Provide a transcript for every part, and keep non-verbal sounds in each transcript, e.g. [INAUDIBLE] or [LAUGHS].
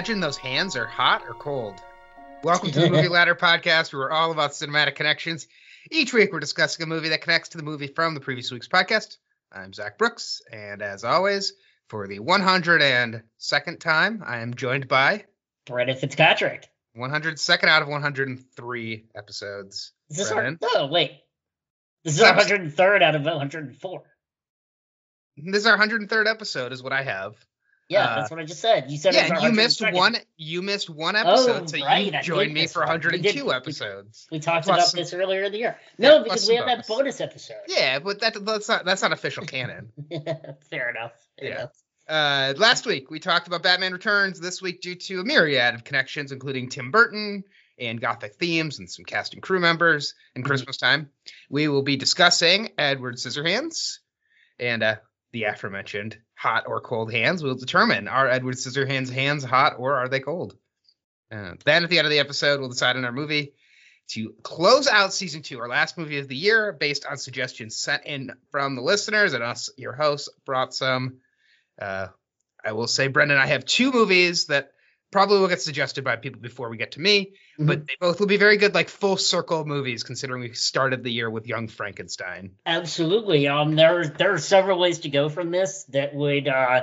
imagine those hands are hot or cold? Welcome to the Movie [LAUGHS] Ladder Podcast, where we're all about cinematic connections. Each week, we're discussing a movie that connects to the movie from the previous week's podcast. I'm Zach Brooks, and as always, for the 102nd time, I am joined by Brendan Fitzpatrick. 102nd out of 103 episodes. Is this Brendan. our? Oh wait, this is our 103rd out of 104. This is our 103rd episode, is what I have. Yeah, Uh, that's what I just said. You said Yeah, you missed 102nd. one. You missed one episode, Oh, so right, you joined me for 102 we- episodes. We talked Plus about some- this earlier in the year. No, plus because we have that bonus. bonus episode. Yeah, but that that's not that's not official canon. [LAUGHS] Fair enough. Fair Yeah. enough. Uh, last week we talked about Batman Returns. This week, due to a myriad of connections, including Tim Burton and Gothic themes and some cast and crew members and Mhm. Christmas time, we will be discussing Edward Scissorhands and uh, the aforementioned hot or cold hands. We'll determine are Edward Scissorhands' hands hot or are they cold. Uh, then at the end of the episode, we'll decide on our movie to close out season two, our last movie of the year, based on suggestions sent in from the listeners and us, your hosts, brought some. Uh, I will say, Brendan, I have two movies that probably will get suggested by people before we get to me, but they both will be very good, like full circle movies, considering we started the year with Young Frankenstein. Absolutely. Um, there there are several ways to go from this that would uh,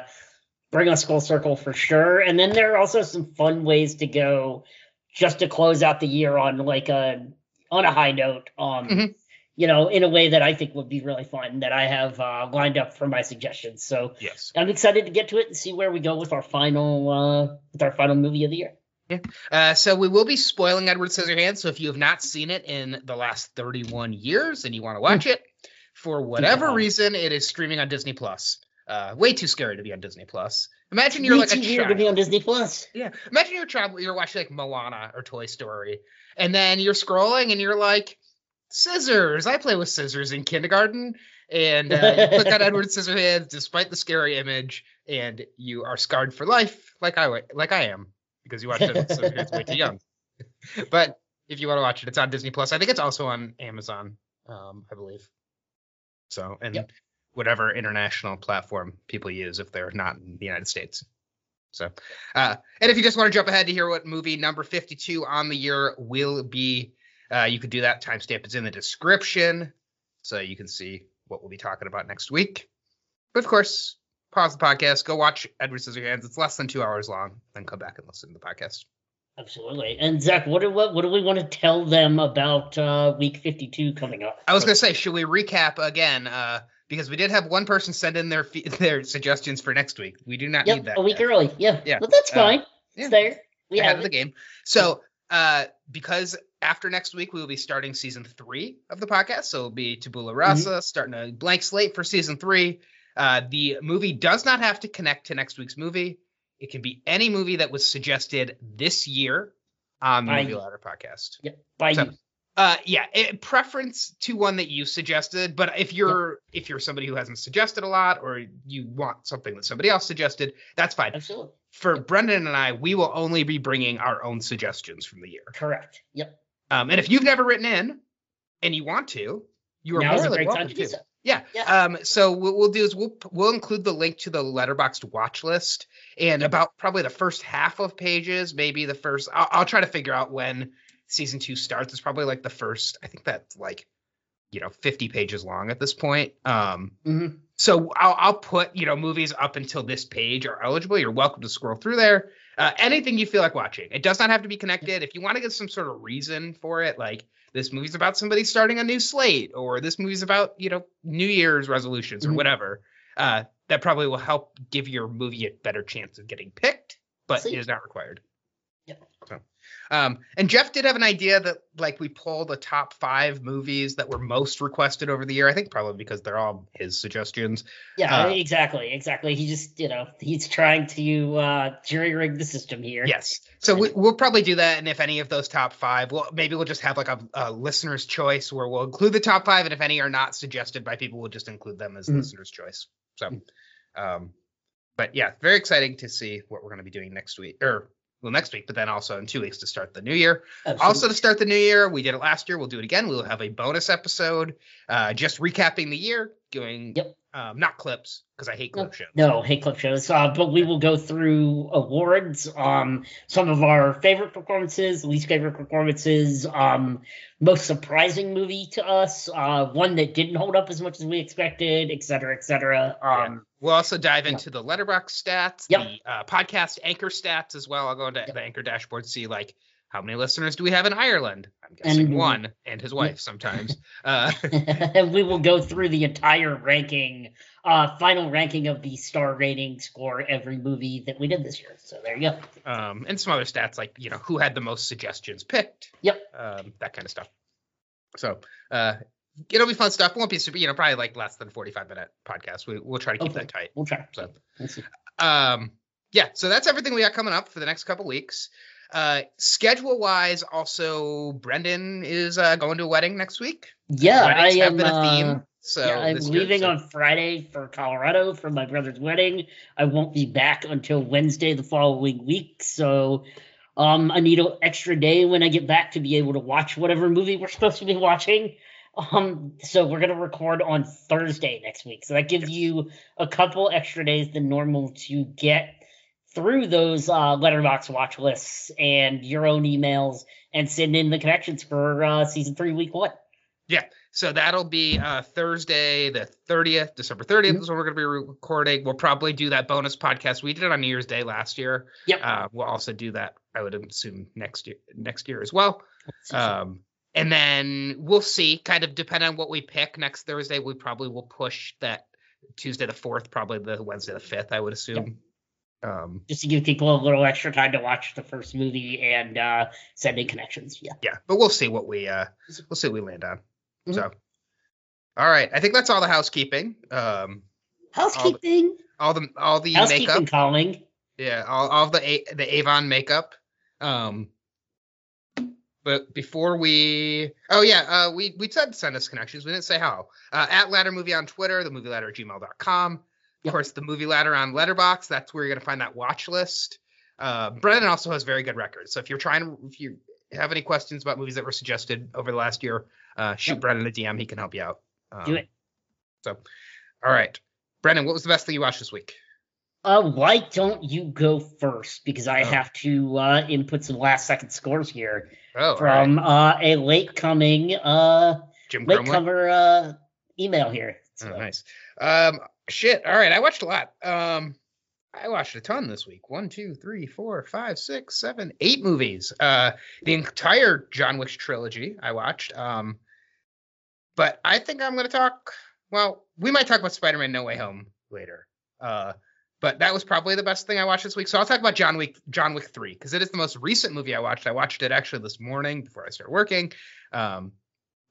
bring us full circle for sure. And then there are also some fun ways to go just to close out the year on like a on a high note. Um, Mhm. You know, in a way that I think would be really fun that I have uh, lined up for my suggestions. So Yes. I'm excited to get to it and see where we go with our final uh, with our final movie of the year. Uh, so we will be spoiling Edward Scissorhands. So if you have not seen it in the last 31 years and you want to watch it, for whatever Yeah. reason, it is streaming on Disney Plus. Uh, way too scary to be on Disney Plus. Imagine you're Way like a too weird child. to be on Disney Plus. Yeah. Imagine you're traveling, you're watching like Moana or Toy Story, and then you're scrolling and you're like, scissors. I play with scissors in kindergarten. And uh, you click [LAUGHS] on Edward Scissorhands despite the scary image, and you are scarred for life, like I like I am, because you watched Edward [LAUGHS] Scissorhands way too young. But if you want to watch it, it's on Disney Plus. I think it's also on Amazon, um, I believe. So, and Yep. whatever international platform people use if they're not in the United States. So, uh, and if you just want to jump ahead to hear what movie number 52 on the year will be, uh, you could do that. Timestamp is in the description, so you can see what we'll be talking about next week. But of course, pause the podcast, go watch Edward Scissorhands. It's less than two hours long. Then come back and listen to the podcast. Absolutely. And Zach, what do what, what do we want to tell them about uh, week 52 coming up? I was gonna say, should we recap again? Uh, because we did have one person send in their [LAUGHS] their suggestions for next week. We do not Yep, need that. a week yet. early. Yeah. Yeah. But that's Uh, fine. yeah. It's there. We ahead have of the game. So, uh, because after next week we will be starting season three of the podcast, so it'll be Tabula Rasa, starting a blank slate for season three. Uh, the movie does not have to connect to next week's movie. It can be any movie that was suggested this year on the By Movie you. Ladder podcast. Yep. By So- you. Uh, yeah, eh, preference to one that you suggested. But if you're if you're somebody who hasn't suggested a lot, or you want something that somebody else suggested, that's fine. Absolutely. For Brendan and I, we will only be bringing our own suggestions from the year. Correct. Yep. Um, and if you've never written in and you want to, you are more than welcome to to. so. Yeah. Yeah. Um, so what we'll do is we'll we'll include the link to the Letterboxd watch list and about probably the first half of pages, maybe the first. I'll, I'll try to figure out when season two starts. It's probably like the first. I think that's like, you know, fifty pages long at this point. Um, hmm so I'll, I'll put you know movies up until this page are eligible. You're welcome to scroll through there. Uh, anything you feel like watching. It does not have to be connected. If you want to get some sort of reason for it, like this movie's about somebody starting a new slate, or this movie's about you know New Year's resolutions or Mhm. whatever, uh, that probably will help give your movie a better chance of getting picked, but See. it is not required. Yep. So, um, and Jeff did have an idea that like we pull the top five movies that were most requested over the year. I think probably because they're all his suggestions. Yeah, Uh, exactly, exactly. He just, you know, he's trying to uh, jury rig the system here. Yes. So we, we'll probably do that, and if any of those top five, well, maybe we'll just have like a, a listener's choice where we'll include the top five, and if any are not suggested by people, we'll just include them as Mhm. listener's choice. So, um, but yeah, very exciting to see what we're going to be doing next week or well next week, but then also in two weeks to start the new year. Absolutely. Also to start the new year, we did it last year. We'll do it again. We'll have a bonus episode, uh, just recapping the year, going Yep. um, not clips because I hate clip shows. No, hate clip shows. Uh, but we will go through awards, um, some of our favorite performances, least favorite performances, um, most surprising movie to us, uh, one that didn't hold up as much as we expected, et cetera, et cetera. Um, We'll also dive Yeah. into the letterbox stats, Yep. the uh, podcast anchor stats as well. I'll go into the anchor dashboard see like how many listeners do we have in Ireland? I'm guessing And- one, and his wife sometimes. [LAUGHS] Uh, and [LAUGHS] we will go through the entire ranking, uh, final ranking of the star ratings for every movie that we did this year. So there you go. um, and some other stats like you know who had the most suggestions picked. Yep. Um, that kind of stuff. So uh, it'll be fun stuff. Won't be super, you know, probably like less than 45 minute podcast. We, we'll try to keep Okay. that tight. We'll try. So um yeah so that's everything we got coming up for the next couple weeks uh schedule wise also brendan is uh going to a wedding next week Yeah, I Weddings have am. been a uh, theme so yeah, I'm this year, leaving so- on Friday for Colorado for my brother's wedding. I won't be back until Wednesday the following week, so um, I need an extra day when I get back to be able to watch whatever movie we're [LAUGHS] supposed to be watching. Um, so we're gonna record on Thursday next week, so that gives you a couple extra days than normal to get through those uh, letterbox watch lists and your own emails and send in the connections for uh, season three, week one. Yeah. So that'll be uh thursday the 30th december 30th Mhm. is when we're going to be recording we'll probably do that bonus podcast we did it on new year's day last year Yep. uh we'll also do that i would assume next year next year as well Um, and then we'll see, kind of depending on what we pick next Thursday. We probably will push that Tuesday the fourth, probably the Wednesday the fifth, I would assume. Um, just to give people a little extra time to watch the first movie and uh, send in connections. Yeah. yeah, but we'll see what we uh we'll see what we land on. Mhm. So, all right, I think that's all the housekeeping. Um, Housekeeping. all the all the Housekeeping makeup, calling. yeah, all all of the A- the Avon makeup. Um, but before we, oh yeah, uh, we we said send us connections. We didn't say how. Uh, at Ladder Movie on Twitter, the Movie Ladder at gmail.com. Of course, the Movie Ladder on Letterbox. That's where you're gonna find that watch list. Uh, Brendan also has very good records. So if you're trying to, if you have any questions about movies that were suggested over the last year, uh, shoot Yep. Brendan a DM. He can help you out. Um, Do it. So, all right, Brendan, what was the best thing you watched this week? Uh, why don't you go first? Because I Oh. have to uh, input some last second scores here Oh, all right. from uh, a late coming uh, Jim late cover uh, email here. So, Oh, nice. Um, shit. All right, I watched a lot. Um, I watched a ton this week. One, two, three, four, five, six, seven, eight movies. Uh, the entire John Wick trilogy I watched. Um, but I think I'm gonna talk. Well, we might talk about Spider-Man: No Way Home later. Uh, but that was probably the best thing I watched this week. So I'll talk about John Wick, John Wick Three, because it is the most recent movie I watched. I watched it actually this morning before I started working. Um,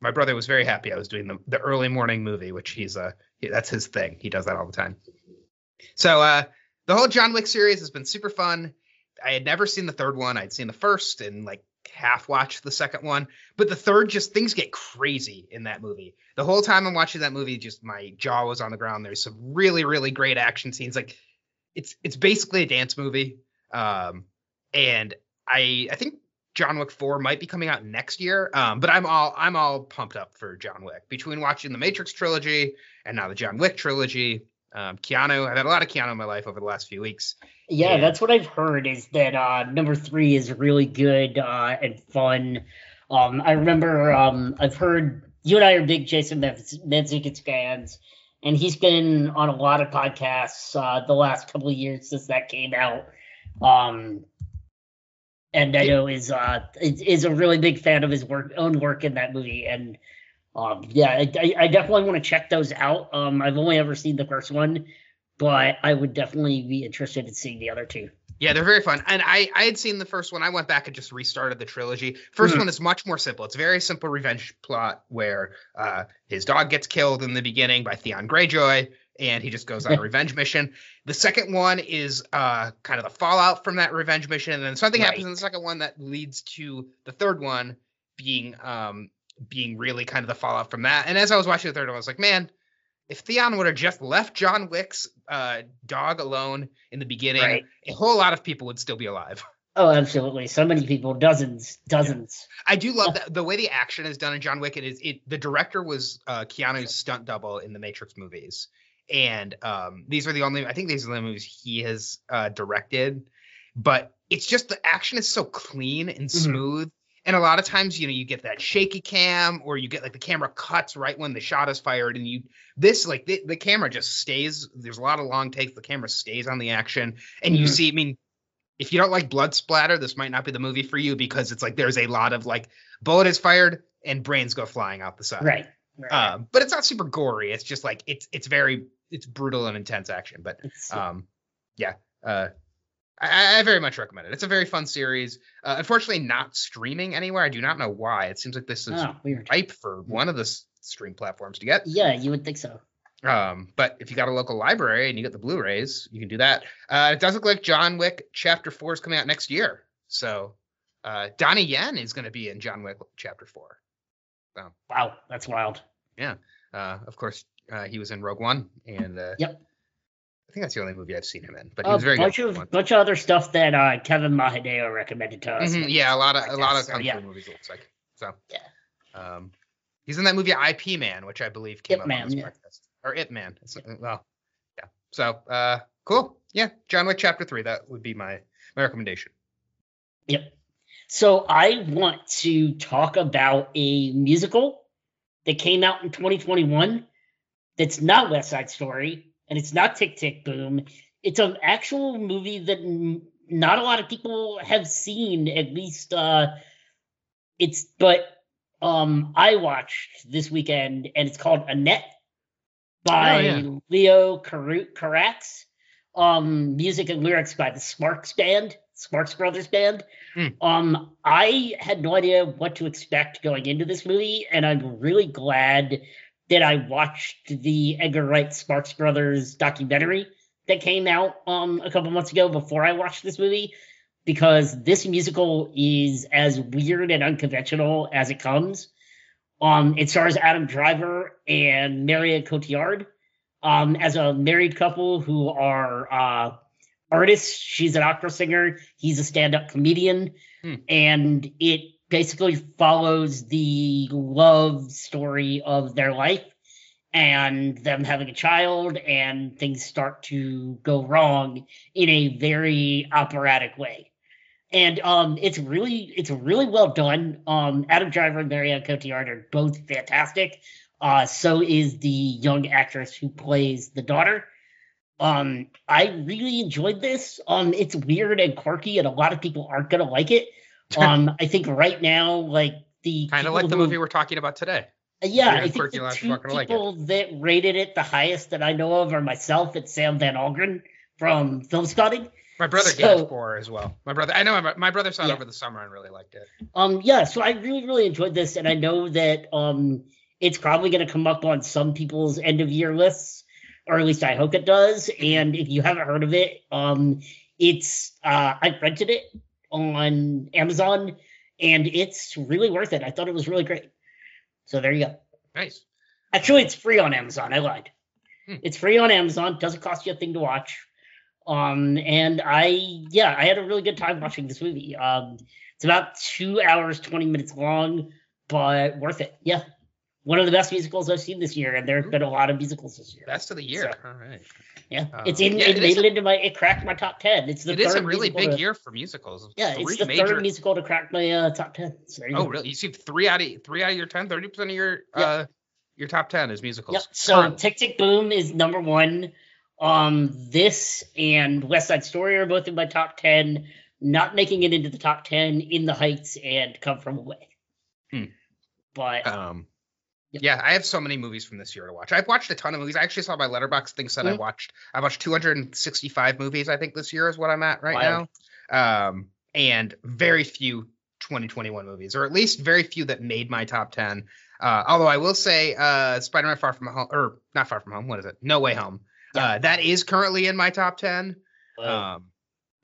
my brother was very happy I was doing the, the early morning movie, which he's he- that's his thing. He does that all the time. So uh the whole John Wick series has been super fun. I had never seen the third one. I'd seen the first and like half watched the second one, but the third just things get crazy in that movie. The whole time I'm watching that movie, just my jaw was on the ground. There's some really really great action scenes. Like it's it's basically a dance movie. Um and I I think John Wick 4 might be coming out next year. Um, but I'm all I'm all pumped up for John Wick. Between watching the Matrix trilogy and now the John Wick trilogy. Um, Keanu, I've had a lot of Keanu in my life over the last few weeks. Yeah, Yeah. that's what I've heard is that uh, number three is really good uh, and fun. Um, I remember um, I've heard you and I are big Jason Mantzoukas fans, and he's been on a lot of podcasts uh, the last couple of years since that came out. Um, and I know is uh is, is a really big fan of his work own work in that movie and um yeah I, I I definitely want to check those out um I've only ever seen the first one but I would definitely be interested in seeing the other two Yeah, they're very fun. And I I had seen the first one. I went back and just restarted the trilogy. 1st Mhm. one is much more simple. It's a very simple revenge plot where uh, his dog gets killed in the beginning by Theon Greyjoy, and he just goes on a [LAUGHS] revenge mission. The second one is uh, kind of the fallout from that revenge mission, and then something happens in the second one that leads to the third one being um, being really kind of the fallout from that. And as I was watching the third one, I was like, man. If Theon would have just left John Wick's uh, dog alone in the beginning, Right. a whole lot of people would still be alive. [LAUGHS] Oh, absolutely. So many people, dozens, dozens. I do love that the way the action is done in John Wick. It is it. The director was uh, Keanu's stunt double in the Matrix movies, and um, these are the only. I think these are the movies he has uh, directed. But it's just the action is so clean and Mm-hmm. And a lot of times, you know, you get that shaky cam, or you get like the camera cuts right when the shot is fired, and you this like the, the camera just stays. There's a lot of long takes. The camera stays on the action, and you Mhm. see. I mean, if you don't like blood splatter, this might not be the movie for you because it's like there's a lot of like bullet is fired and brains go flying out the side. Right. right. Um, but it's not super gory. It's just like it's it's very it's brutal and intense action. But um, yeah, uh, I, I very much recommend it. It's a very fun series. Uh, unfortunately, not streaming anywhere. I do not know why. It seems like this is oh, weird. ripe for one of the stream platforms to get. Yeah, you would think so. Um, but if you got a local library and you get the Blu-rays, you can do that. Uh, it does look like John Wick Chapter Four is coming out next year. So uh, Donnie Yen is going to be in John Wick Chapter Four. Wow, that's wild. Yeah. Uh, of course, uh, he was in Rogue One, and uh, Yep. I think that's the only movie I've seen him in. But he was very bunch good. of bunch of other stuff that uh, Kevin Mahadeo recommended to us. Mhm, yeah, a lot of a lot of kung yeah. movies. It looks like so. Yeah. Um, he's in that movie IP Man, which I believe came Ip up Man, on this yeah. breakfast, or Ip Man. It's, well, yeah. So, uh, cool. Yeah, John Wick Chapter Three. That would be my my recommendation. Yep. So I want to talk about a musical that came out in 2021 that's not West Side Story and it's not Tick Tick Boom. It's an actual movie that n- not a lot of people have seen, at least uh it's but um I watched this weekend and it's called Annette by Oh, yeah. Leo Caru- Carax. Um music and lyrics by the Sparks Band, Sparks Brothers Band. Hmm. Um I had no idea what to expect going into this movie and I'm really glad that I watched the Edgar Wright Sparks Brothers documentary that came out um a couple months ago before I watched this movie because this musical is as weird and unconventional as it comes. Um, it stars Adam Driver and Marion Cotillard um, as a married couple who are uh, artists. She's an opera singer. He's a stand-up comedian, Hmm. and it basically follows the love story of their life and them having a child, and things start to go wrong in a very operatic way. And um, it's really it's really well done. Um, Adam Driver and Marion Cotillard are both fantastic. Uh, so is the young actress who plays the daughter. Um, I really enjoyed this. Um, it's weird and quirky, and a lot of people aren't gonna like it. [LAUGHS] Um, I think right now, like the Kind of like the who- movie we're talking about today. yeah, Weird I think the two gonna like people that rated it the highest that I know of are myself and Sam Van Hallgren from Film Spotting. My brother So- gave it four as well. My brother, I know my, my brother saw it Yeah. over the summer and really liked it. Um, yeah, so I really, really enjoyed this, and I know that um, it's probably going to come up on some people's end of year lists, or at least I hope it does. And if you haven't heard of it, um, it's uh, I rented it on Amazon, and it's really worth it. I thought it was really great. So there you go. Nice. Actually, it's free on Amazon. I lied. Hmm. It's free on Amazon. Doesn't cost you a thing to watch. Um, and I, yeah, I had a really good time watching this movie. Um, it's about two hours, 20 minutes long, but worth it. Yeah. One of the best musicals I've seen this year, and there have been a lot of musicals this year. Best of the year. So- All right. Yeah. um, it's in, yeah, it, it made is it into my, it cracked my top 10. It's the It is a really big to- year for musicals. Yeah, Three it's the major. third musical to crack my uh, top 10. So Oh, go. really? You see three out of three out of your 10, 30 percent of your Yep. uh your top ten is musicals. Yep. So Currently. Tick Tick Boom is number one. Um, this and West Side Story are both in my top ten. Not making it into the top ten in the Heights and Come From Away. Hmm. But Um, Yep. yeah, I have so many movies from this year to watch. I've watched a ton of movies. I actually saw my letterbox thing said I Mhm. watched. I watched 265 movies. I think this year is what I'm at right Wild. now. Um, and very few 2021 movies, or at least very few that made my top 10. Uh, although I will say, uh, Spider-Man: Far From Home, or not Far From Home. What is it? No Way Home. Uh, that is currently in my top 10. uh, Um,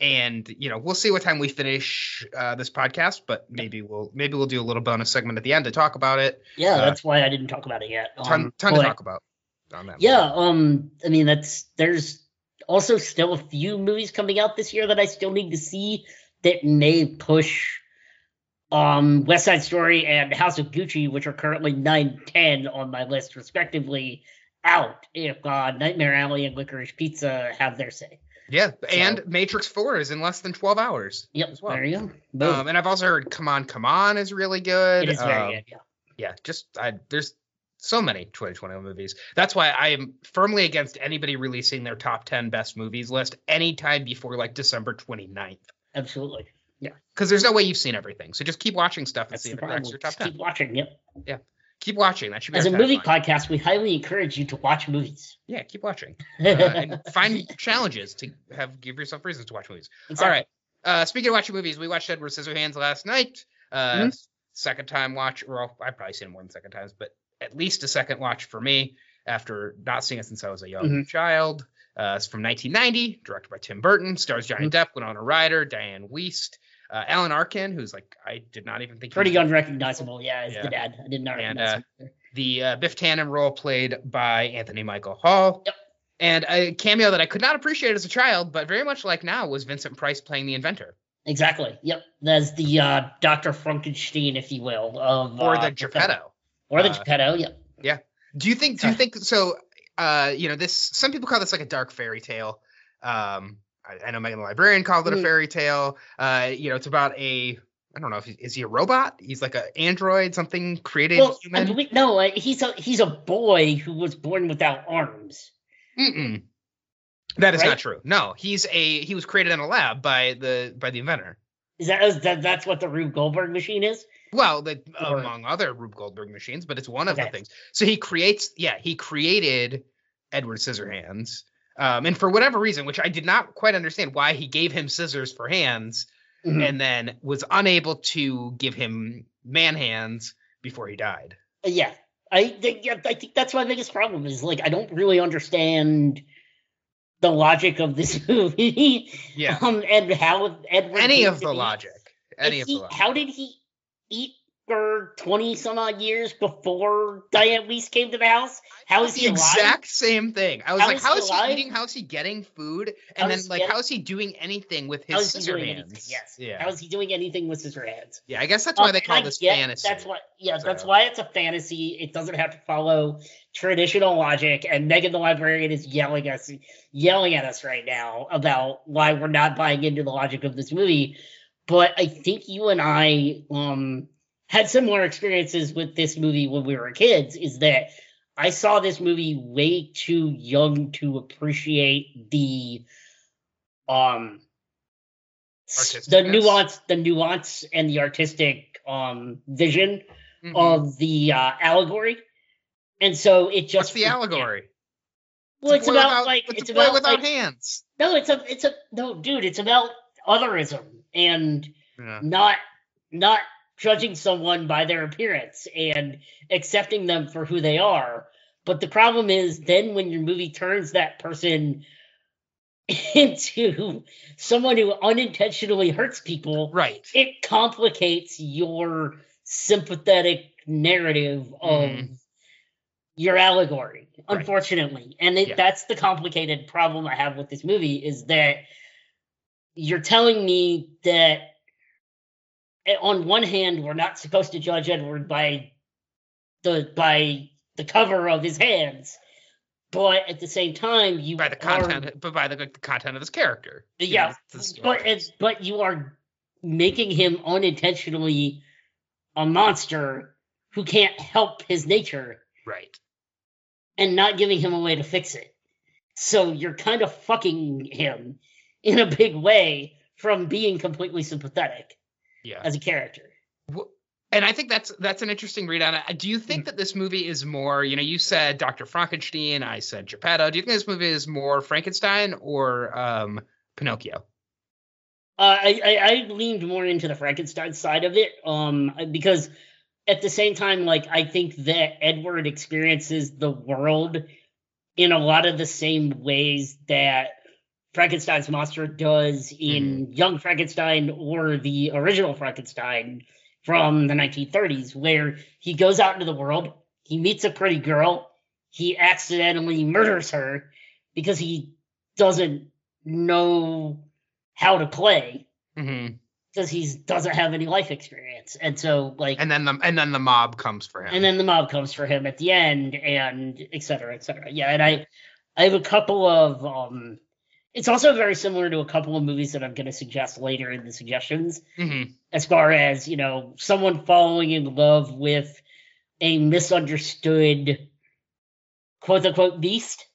and you know, we'll see what time we finish uh, this podcast, but maybe we'll maybe we'll do a little bonus segment at the end to talk about it. yeah, uh, that's why I didn't talk about it yet. Ton, Um, ton to talk about on that. Yeah, um, I mean that's there's also still a few movies coming out this year that I still need to see that may push um West Side Story and House of Gucci, which are currently 9 10 on my list, respectively, out if uh, Nightmare Alley and Licorice Pizza have their say. Yeah, and Matrix Four is in less than twelve hours. Yep, well. there you go. Um, and I've also heard "Come On, Come On" is really good. it is very Um, good. Yeah. Yeah, just I, there's so many 2021 movies. That's why I am firmly against anybody releasing their top 10 best movies list anytime before like December 29th. Absolutely. Yeah. Because there's no way you've seen everything. So just keep watching stuff and That's see if it cracks your top Just 10. keep watching. Yep. Keep watching. That should be As a movie podcast, we highly encourage you to watch movies. Yeah, keep watching. [LAUGHS] Uh, and find challenges to have give yourself reasons to watch movies. Exactly. All right. Uh, speaking of watching movies, we watched Edward Scissorhands last night. Uh, Mhm. Second time watch, or well, I've probably seen it more than second times, but at least a second watch for me after not seeing it since I was a young Mhm. child. Uh, it's from 1990, directed by Tim Burton, stars Johnny Mm-hmm. Depp, Winona Ryder, Dianne Wiest, uh, Alan Arkin, who's like I did not even think he Pretty unrecognizable. Yeah, as Yeah. the dad. I did not And, recognize uh, him. the uh, Biff Tannen role played by Anthony Michael Hall. Yep. And a cameo that I could not appreciate as a child, but very much like now, was Vincent Price playing the inventor. Exactly. Yep. That's the uh, Dr. Frankenstein, if you will, of Or uh, the Geppetto. Or the Uh, Geppetto. Yep. Yeah. Do you think? Do you think so? Uh, you know, this. Some people call this like a dark fairy tale. Um, I, I know Megan the Librarian called it a Mhm. fairy tale. Uh, you know, it's about a. I don't know if he, is he a robot? He's like an android, something created Well, I believe, no, he's a he's a boy who was born without arms. Mm-mm. That is Right? not true. No, he's a he was created in a lab by the by the inventor. Is that, is that that's what the Rube Goldberg machine is? Well, the, Or- among other Rube Goldberg machines, but it's one of Okay. the things. So he creates, yeah, he created Edward Scissorhands, um, and for whatever reason, which I did not quite understand, why he gave him scissors for hands, Mhm. and then was unable to give him man hands before he died. Uh, yeah, I I think that's my biggest problem is like I don't really understand the logic of this [LAUGHS] movie. Yeah, Um, and how Edward any of the logic, any of the logic. How did he eat for twenty some odd years before Dianne Wiest came to the house? How is the he alive? exact same thing. I was How like, is how he is alive? he eating? How is he getting food? How And then like, getting- how is he doing anything with his is scissor doing anything? hands? Yes. Yeah. How is he doing anything with scissor hands? yeah. I guess that's why Um, they call this get fantasy. That's what. Yeah, that's why it's a fantasy. It doesn't have to follow traditional logic. And Megan the librarian is yelling us, yelling at us right now about why we're not buying into the logic of this movie. But I think you and I um had similar experiences with this movie when we were kids. Is that I saw this movie way too young to appreciate the um the nuance the nuance and the artistic um vision Mhm. of the uh, allegory and so it just What's the allegory? well it's about without- like it's, it's a boy about without like, hands. no it's a it's a no dude it's about otherism and Yeah. not not judging someone by their appearance and accepting them for who they are. But the problem is then when your movie turns that person [LAUGHS] into someone who unintentionally hurts people, Right. it complicates your sympathetic narrative of Mhm. your allegory Right. unfortunately and it, Yeah. that's the complicated problem i have with this movie is that you're telling me that Eh, on one hand we're not supposed to judge edward by the by the cover of his hands but at the same time you By the are- content, but by the, the content of his character. You know, yeah, but it's, but you are making him unintentionally a monster who can't help his nature right. and not giving him a way to fix it. So you're kind of fucking him in a big way from being completely sympathetic Yeah. as a character. And I think that's that's an interesting read on it. Do you think that this movie is more, you know, you said Dr. Frankenstein, I said Geppetto. Do you think this movie is more Frankenstein or um, Pinocchio? Uh, I, I I leaned more into the Frankenstein side of it, um, because at the same time, like I think that Edward experiences the world in a lot of the same ways that Frankenstein's monster does in Young Frankenstein or the original Frankenstein from the 1930s, where he goes out into the world, he meets a pretty girl, he accidentally murders her because he doesn't know how to play because he doesn't have any life experience, and so like, And then the and then the mob comes for him. and then the mob comes for him at the end, and et cetera, et cetera. Yeah, and I, I have a couple of. um It's also very similar to a couple of movies that I'm going to suggest later in the suggestions, Mhm. as far as you know, someone falling in love with a misunderstood, quote unquote, beast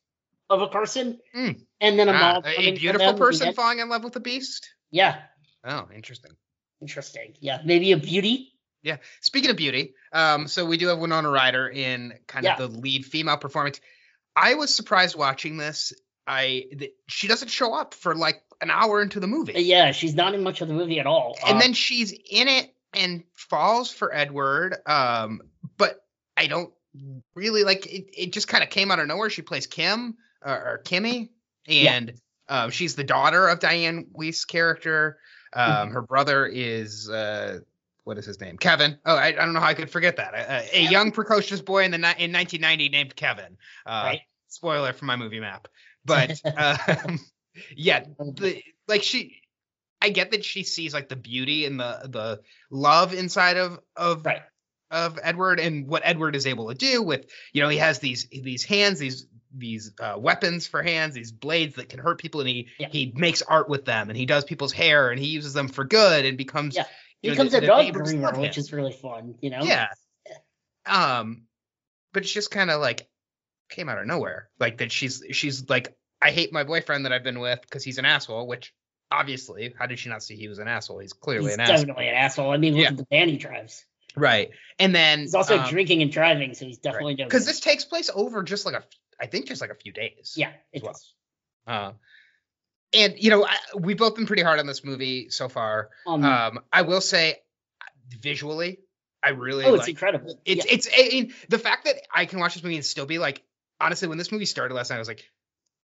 of a person, Mm. and then a Ah, a beautiful them at the person falling in love with a beast. Yeah, Oh, interesting. interesting. Yeah, maybe a beauty. Yeah. Speaking of beauty, um, so we do have Winona Ryder in kind Yeah. of the lead female performance. I was surprised watching this. I th- she doesn't show up for like an hour into the movie, Yeah, she's not in much of the movie at all. and Uh, then she's in it and falls for Edward. Um, but I don't really like it. It just kind of came out of nowhere. She plays Kim uh, or Kimmy, Yeah. and um, she's the daughter of Dianne Wiest's character. Um, Mhm. Her brother is uh, what is his name? Kevin. Oh, I, I don't know how I could forget that. A, a young precocious boy in the ni- in 1990 named Kevin. Uh, Right. Spoiler for my movie map, but [LAUGHS] um, yeah, the like she. I get that she sees like the beauty and the the love inside of of right. of Edward and what Edward is able to do with you know he has these these hands these these uh, weapons for hands these blades that can hurt people and he Yeah. he makes art with them and he does people's hair and he uses them for good and becomes Yeah. He you know, becomes a dog groomer, which is really fun. You know. yeah um but it's just kind of like came out of nowhere like that she's she's like I hate my boyfriend that I've been with because he's an asshole which obviously how did she not see he was an asshole he's clearly He's an asshole definitely an asshole. I mean, look Yeah. at the van he drives. right and then He's also um, drinking and driving, so he's definitely no because this takes place over just like a I think just like a few days. Yeah, it well. does. Uh, and you know, I, we've both been pretty hard on this movie so far. Um, Um, I will say, visually, I really oh, it's incredible. It's yeah. it's I mean, the fact that I can watch this movie and still be like, honestly, when this movie started last night, I was like,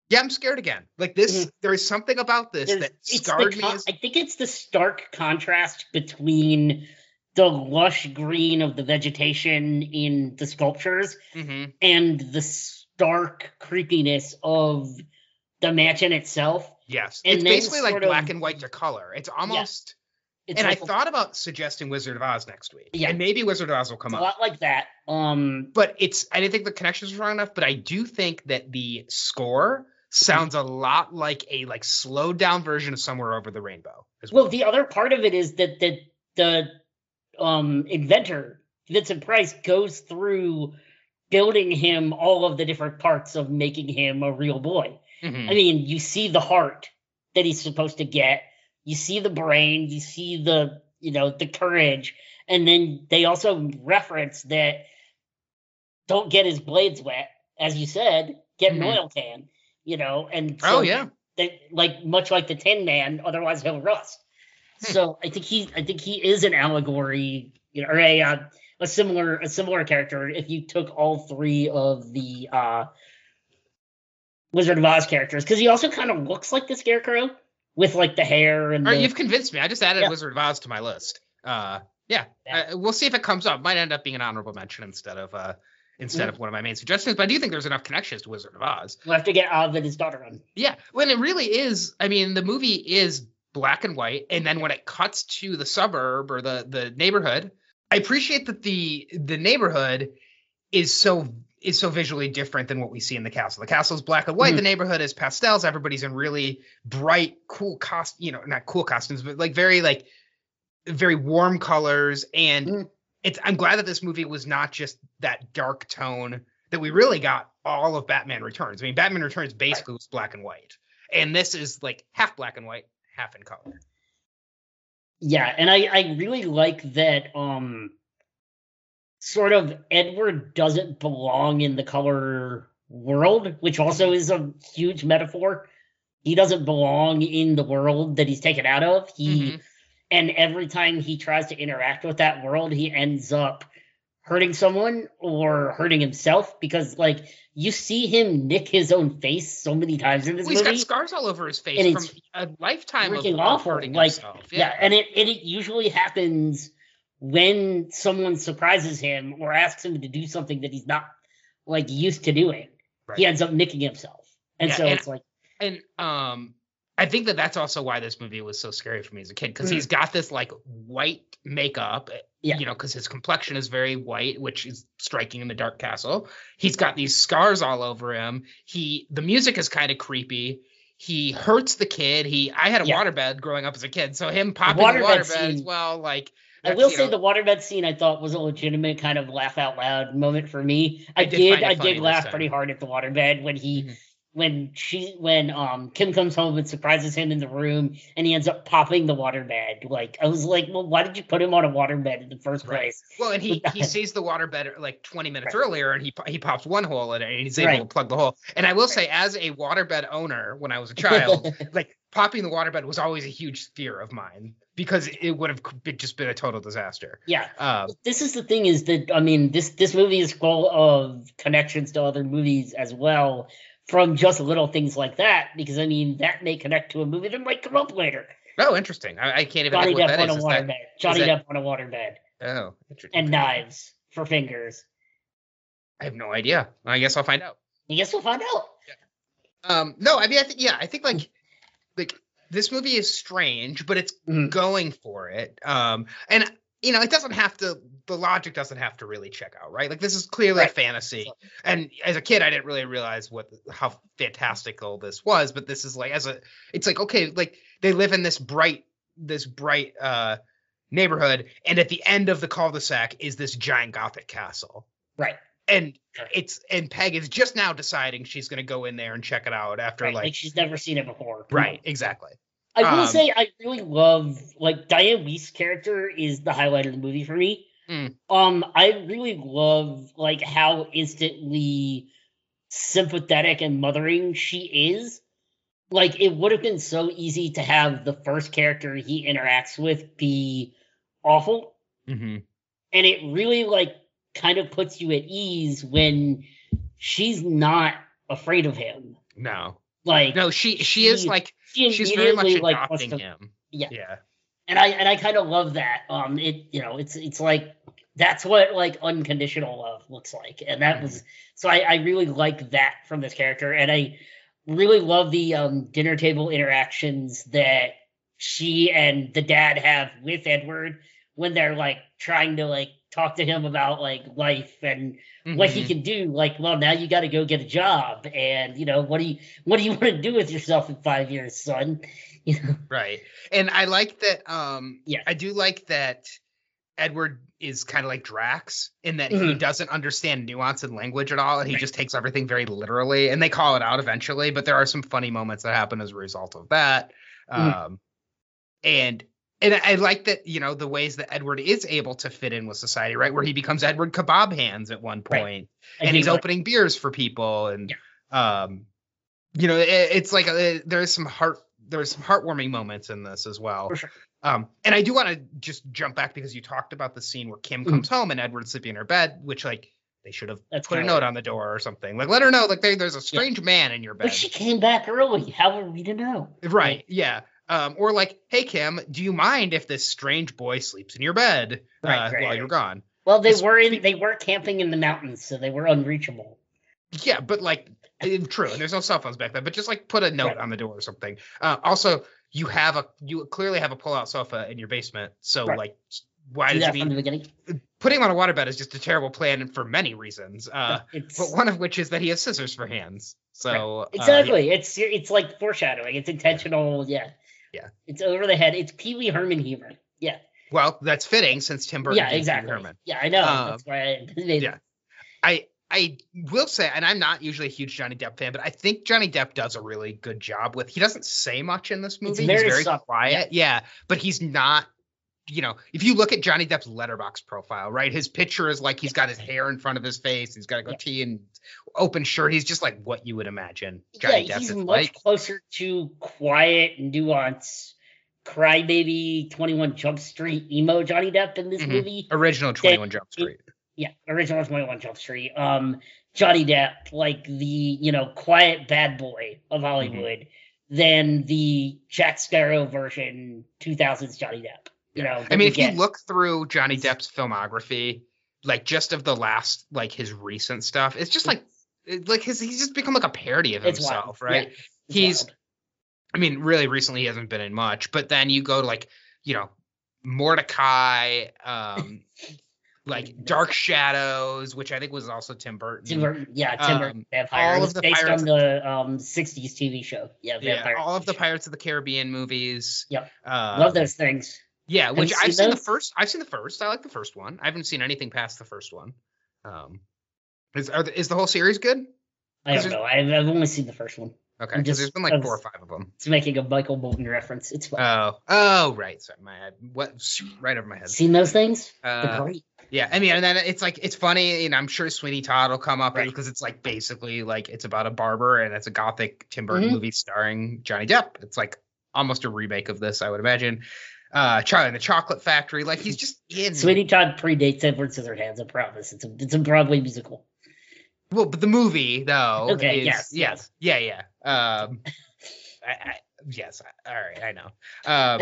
yeah, I'm scared again. Like this, there is something about this There's- that scarred me. As, I think it's the stark contrast between the lush green of the vegetation in the sculptures Mhm. and the stark creepiness of the mansion itself. Yes, And it's basically like of- black and white to color. It's almost. It's and like I a- thought about suggesting Wizard of Oz next week. Yeah. And maybe Wizard of Oz will it's come a up. lot like that. Um, but it's I didn't think the connections were strong enough, but I do think that the score sounds a lot like a like slowed down version of Somewhere Over the Rainbow well. well, the other part of it is that that the um inventor Vincent Price goes through building him all of the different parts of making him a real boy. Mhm. I mean, you see the heart that he's supposed to get, you see the brain, you see the you know the courage, and then they also reference that don't get his blades wet, as you said, get an Mhm. oil can, you know, and Oh, so yeah. that like much like the Tin Man, otherwise he'll rust. Hmm. So I think he I think he is an allegory, you know, or a uh, a similar a similar character if you took all three of the uh Wizard of Oz characters because he also kind of looks like the Scarecrow with like the hair and All right, the, you've convinced me. I just added Yeah. Wizard of Oz to my list. Uh, yeah, Yeah. Uh, we'll see if it comes up. Might end up being an honorable mention instead of uh instead Mhm. of one of my main suggestions. But I do think there's enough connections to Wizard of Oz. we'll have to get Oz and his daughter on. Yeah, when it really is. I mean, the movie is black and white, and then when it cuts to the suburb or the the neighborhood, I appreciate that the the neighborhood is so is so visually different than what we see in the castle. The castle is black and white. Mhm. The neighborhood is pastels. Everybody's in really bright, cool cost. You know, not cool costumes, but like very like very warm colors. And Mhm. it's I'm glad that this movie was not just that dark tone that we really got all of Batman Returns. I mean, Batman Returns basically was black and white, and this is like half black and white, half in color. Yeah, and I I really like that um sort of Edward doesn't belong in the color world, which also is a huge metaphor. He doesn't belong in the world that he's taken out of. He Mhm. and every time he tries to interact with that world, he ends up hurting someone or hurting himself because like you see him nick his own face so many times in this Well, he's movie. got scars all over his face And from a lifetime of, freaking of awful, hurting like, himself. Yeah, and it and it usually happens when someone surprises him or asks him to do something that he's not like used to doing. Right. He ends up nicking himself, and Yeah, so and- it's like, and um I think that that's also why this movie was so scary for me as a kid because Mm. he's got this like white makeup, Yeah. you know, because his complexion is very white, which is striking in the Dark Castle. He's got these scars all over him. He the music is kind of creepy. He hurts the kid. He I had a Yeah. waterbed growing up as a kid, so him popping the waterbed waterbed as well, like I will say know, the waterbed scene I thought was a legitimate kind of laugh out loud moment for me. I, I did did, I did laugh time. pretty hard at the waterbed when he Mhm. when she when um Kim comes home and surprises him in the room and he ends up popping the waterbed. Like I was like, well, why did you put him on a waterbed in the first Right. place? Well, and he [LAUGHS] he sees the waterbed like 20 minutes Right. earlier, and he he pops one hole in it, and he's able Right. to plug the hole. And I will say, as a waterbed owner, when I was a child, [LAUGHS] like popping the waterbed was always a huge fear of mine because it would have just been a total disaster. Yeah. Um, this is the thing is that I mean this this movie is full of connections to other movies as well from just little things like that because I mean that may connect to a movie that might come up later. oh, interesting. I, I can't even Johnny Depp that on a. Is that- waterbed. Johnny that- Depp on a waterbed oh, interesting. and knives for fingers. I have no idea. I guess I'll find out. I guess we'll find out. Um, no, I mean, I think yeah, I think like like this movie is strange, but it's Mhm. going for it. Um, and you know, it doesn't have to. The logic doesn't have to really check out, right? Like this is clearly a fantasy. And as a kid, I didn't really realize what how fantastical this was. But this is like as a, it's like okay, like they live in this bright, this bright uh neighborhood, and at the end of the cul-de-sac is this giant gothic castle. Right. And it's and Peg is just now deciding she's going to go in there and check it out after Right, like like she's never seen it before. Right, exactly. I will Um, say I really love like Dianne Wiest's character is the highlight of the movie for me. Mm. Um, I really love like how instantly sympathetic and mothering she is. Like it would have been so easy to have the first character he interacts with be awful, Mm-hmm. and it really like kind of puts you at ease when she's not afraid of him. No, Like no, she she is like she she's very much like adopting to him. Yeah. yeah, and I and I kind of love that. Um, it you know it's it's like that's what like unconditional love looks like, and that was so I I really like that from this character, and I really love the um dinner table interactions that she and the dad have with Edward when they're like trying to like talk to him about like life and what he Mhm. can do like well now you got to go get a job and you know what do you what do you [LAUGHS] want to do with yourself in five years son [LAUGHS] you know right. And I like that. Um, Yeah. I do like that. Edward is kind of like Drax in that he Mhm. doesn't understand nuance and language at all, and he Right. just takes everything very literally. And they call it out eventually, but there are some funny moments that happen as a result of that. Mhm. Um, and and I like that you know the ways that Edward is able to fit in with society, right? Where he becomes Edward Kebab Hands at one point, I and think, he's like, opening beers for people and um you know it, it's like uh there's some heart there's some heartwarming moments in this as well. Sure. um and i do want to just jump back because you talked about the scene where kim comes home and edward's sleeping in her bed which like they should have That's put a note on the door or something. Like let her know like there, there's a strange man in your bed. But she came back early. How are we to know? right yeah um or like hey kim do you mind if this strange boy sleeps in your bed uh, right, while you're gone Well, they It's- were in. They were camping in the mountains, so they were unreachable. Yeah, but like eh, true, and there's no cell phones back then. But just like put a note Right. on the door or something. Uh, also, you have a you clearly have a pull-out sofa in your basement. So Right. like, why Do does that he from the mean beginning. putting on a waterbed is just a terrible plan for many reasons. Uh, but one of which is that he has scissors for hands. So uh, yeah. exactly. It's it's like foreshadowing. It's intentional. Yeah. Yeah. It's over the head. It's Pee Wee Herman humor. Yeah. well, that's fitting since Tim Burton. yeah. did Pee Wee Exactly. Herman. Yeah, I know. Um, That's why I made yeah. I I will say, and I'm not usually a huge Johnny Depp fan, but I think Johnny Depp does a really good job with. He doesn't say much in this movie. very he's very subtle, quiet, yeah. But he's not. You know, if you look at Johnny Depp's letterbox profile, right, his picture is like he's got his hair in front of his face, he's got a Yeah. goatee and open shirt. He's just like what you would imagine Johnny yeah, Depp he's much like. closer to quiet, nuance, crybaby, Twenty One Jump Street emo Johnny Depp in this Mhm. movie. Original Twenty One Jump Street. Yeah, original Twenty One Jump Street. Um, Johnny Depp, like the you know quiet bad boy of Mm-hmm. Hollywood, than the Jack Sparrow version, two thousands Johnny Depp. You know, I mean, if you look through Johnny Depp's filmography, like just of the last, like his recent stuff, it's just like, like his he's just become like a parody of himself, right? Yeah, He's- wild. I mean, really recently he hasn't been in much, but then you go to like, you know, Mortdecai, um, [LAUGHS] like Dark Shadows, which I think was also Tim Burton. Tim Burton, yeah, Tim Burton Um, Vampire. all of the based Pirates- on the um, 60s TV show. Yeah, yeah, Vampire. all of the. Pirates of the Caribbean movies. Yep. Uh, Love those things. Yeah, which you I've seen seen the first. I've seen the first. I like the first one. I haven't seen anything past the first one. Um, is are the, is the whole series good? I don't know. I've, I've only seen the first one. Okay, I'm 'cause just- there's been like I four or five of them. It's making a Michael Bolton reference. It's fun. Oh, oh, right. Sorry, my head. What? Right over my head. seen those things? Uh, great. yeah, I mean, and then it's like it's funny, and I'm sure Sweeney Todd will come up Right. because it's like basically like it's about a barber, and it's a gothic Tim Burton Mhm. movie starring Johnny Depp. It's like almost a remake of this, I would imagine. Uh, Charlie and the Chocolate Factory, like he's just in. Sweeney Todd predates Edward Scissorhands. I promise. It's a it's a Broadway musical. Well, but the movie though. Okay, is, yes, yes, yeah, yeah. Um, I, I, yes, all right, I know. Um,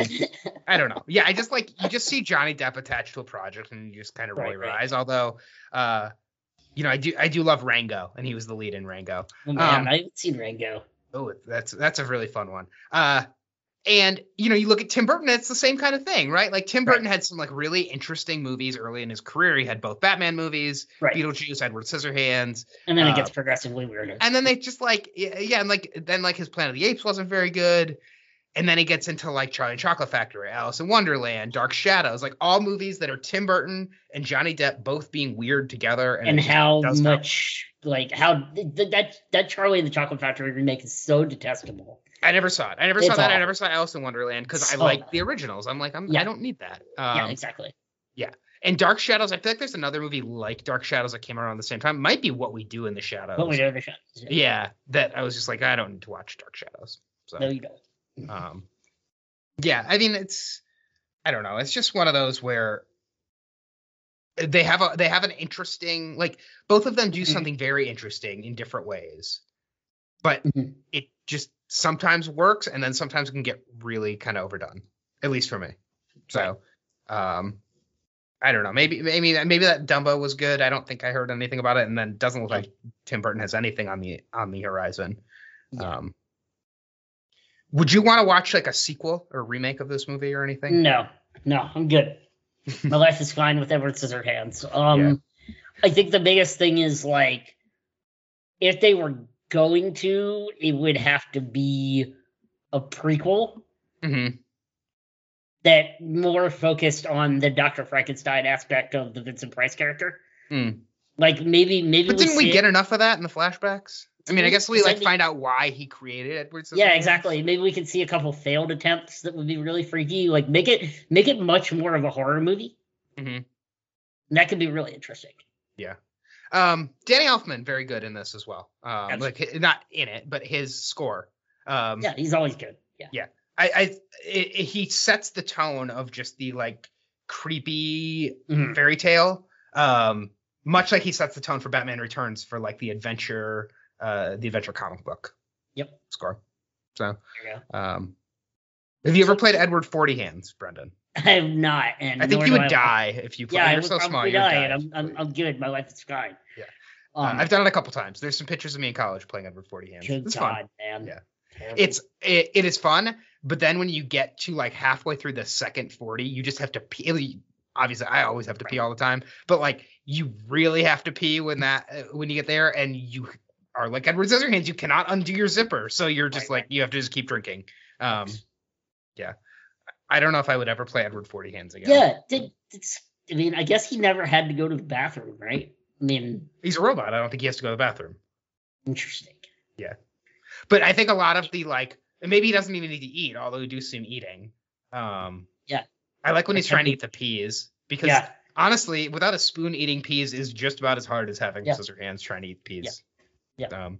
[LAUGHS] I don't know. Yeah, I just like you just see Johnny Depp attached to a project and you just kind of roll Right, your right. eyes. Although, uh, you know, I do I do love Rango, and he was the lead in Rango. Oh, man, Um, I haven't seen Rango. Oh, that's that's a really fun one. Uh, and you know, you look at Tim Burton, it's the same kind of thing, right? Like Tim Right. Burton had some like really interesting movies early in his career. He had both Batman movies, Right. Beetlejuice, Edward Scissorhands, And then uh, it gets progressively weirder. and then they just like yeah, and like then like his Planet of the Apes wasn't very good. And then he gets into like Charlie and Chocolate Factory, Alice in Wonderland, Dark Shadows, like all movies that are Tim Burton and Johnny Depp both being weird together. And, and how much like how th- that that Charlie and the Chocolate Factory remake is so detestable. I never saw it. I never It's saw that. I never saw Alice in Wonderland because I like the originals. I'm like, I'm, Yeah. I don't need that. Um, yeah, exactly. Yeah. And Dark Shadows, I feel like there's another movie like Dark Shadows that came around the same time. Might be What We Do in the Shadows. What we do in the shot. Yeah, that I was just like, I don't need to watch Dark Shadows. So, No, you don't. um, yeah, I mean, it's, I don't know, it's just one of those where they have a they have an interesting like both of them do Mhm. something very interesting in different ways, but Mhm. it just sometimes works and then sometimes it can get really kind of overdone, at least for me. So, um, I don't know. Maybe maybe maybe that Dumbo was good. I don't think I heard anything about it, and then it doesn't look like Tim Burton has anything on the on the horizon. Yeah. Um, would you want to watch like a sequel or remake of this movie or anything? No, no, I'm good. [LAUGHS] My life is fine with Edward Scissorhands. Um, I think the biggest thing is like, if they were going to, it would have to be a prequel hmm that more focused on the Doctor Frankenstein aspect of the Vincent Price character. Hmm. Like maybe, maybe. But didn't we get it- enough of that in the flashbacks? I mean, I guess we like find out why he created Edward. Yeah, exactly. Maybe we can see a couple failed attempts that would be really freaky. Like make it make it much more of a horror movie. Mhm. And that could be really interesting. Um, Danny Elfman very good in this as well. Um, like not in it, but his score. Um, Yeah, he's always good. Yeah. I, I it, it- he sets the tone of just the like creepy Mhm. fairy tale. Um, much like he sets the tone for Batman Returns for like the adventure, uh, the adventure comic book. Yep. Score. So, There you go. um, have you ever played Edward Forty Hands, Brendan? [LAUGHS] I have not, and I think you would I- die if you played. Yeah, You're would so small. You die, and I'm, I'm. I'm good. My life is fine. Yeah. Uh, Um, I've done it a couple times. There's some pictures of me in college playing Edward Forty Hands. good It's God, fun. man. Yeah. Terrible. It's it, it is fun, but then when you get to like halfway through the second 40, you just have to pee. Obviously, I always have to pee all the time, but like you really have to pee when that uh, when you get there, and you are like Edward Scissorhands. You cannot undo your zipper, so you're just Right, like you have to just keep drinking. Um, yeah, I don't know if I would ever play Edward Forty Hands again. yeah. Did, it's, I mean, I guess he never had to go to the bathroom, right? I mean, he's a robot. I don't think he has to go to the bathroom. interesting. Yeah, but I think a lot of the like, and maybe he doesn't even need to eat, although we do see him eating. Um, Yeah. I like when he's trying to eat the peas because Yeah, honestly, without a spoon, eating peas is just about as hard as having Yeah. scissor hands trying to eat peas. Yeah. Um,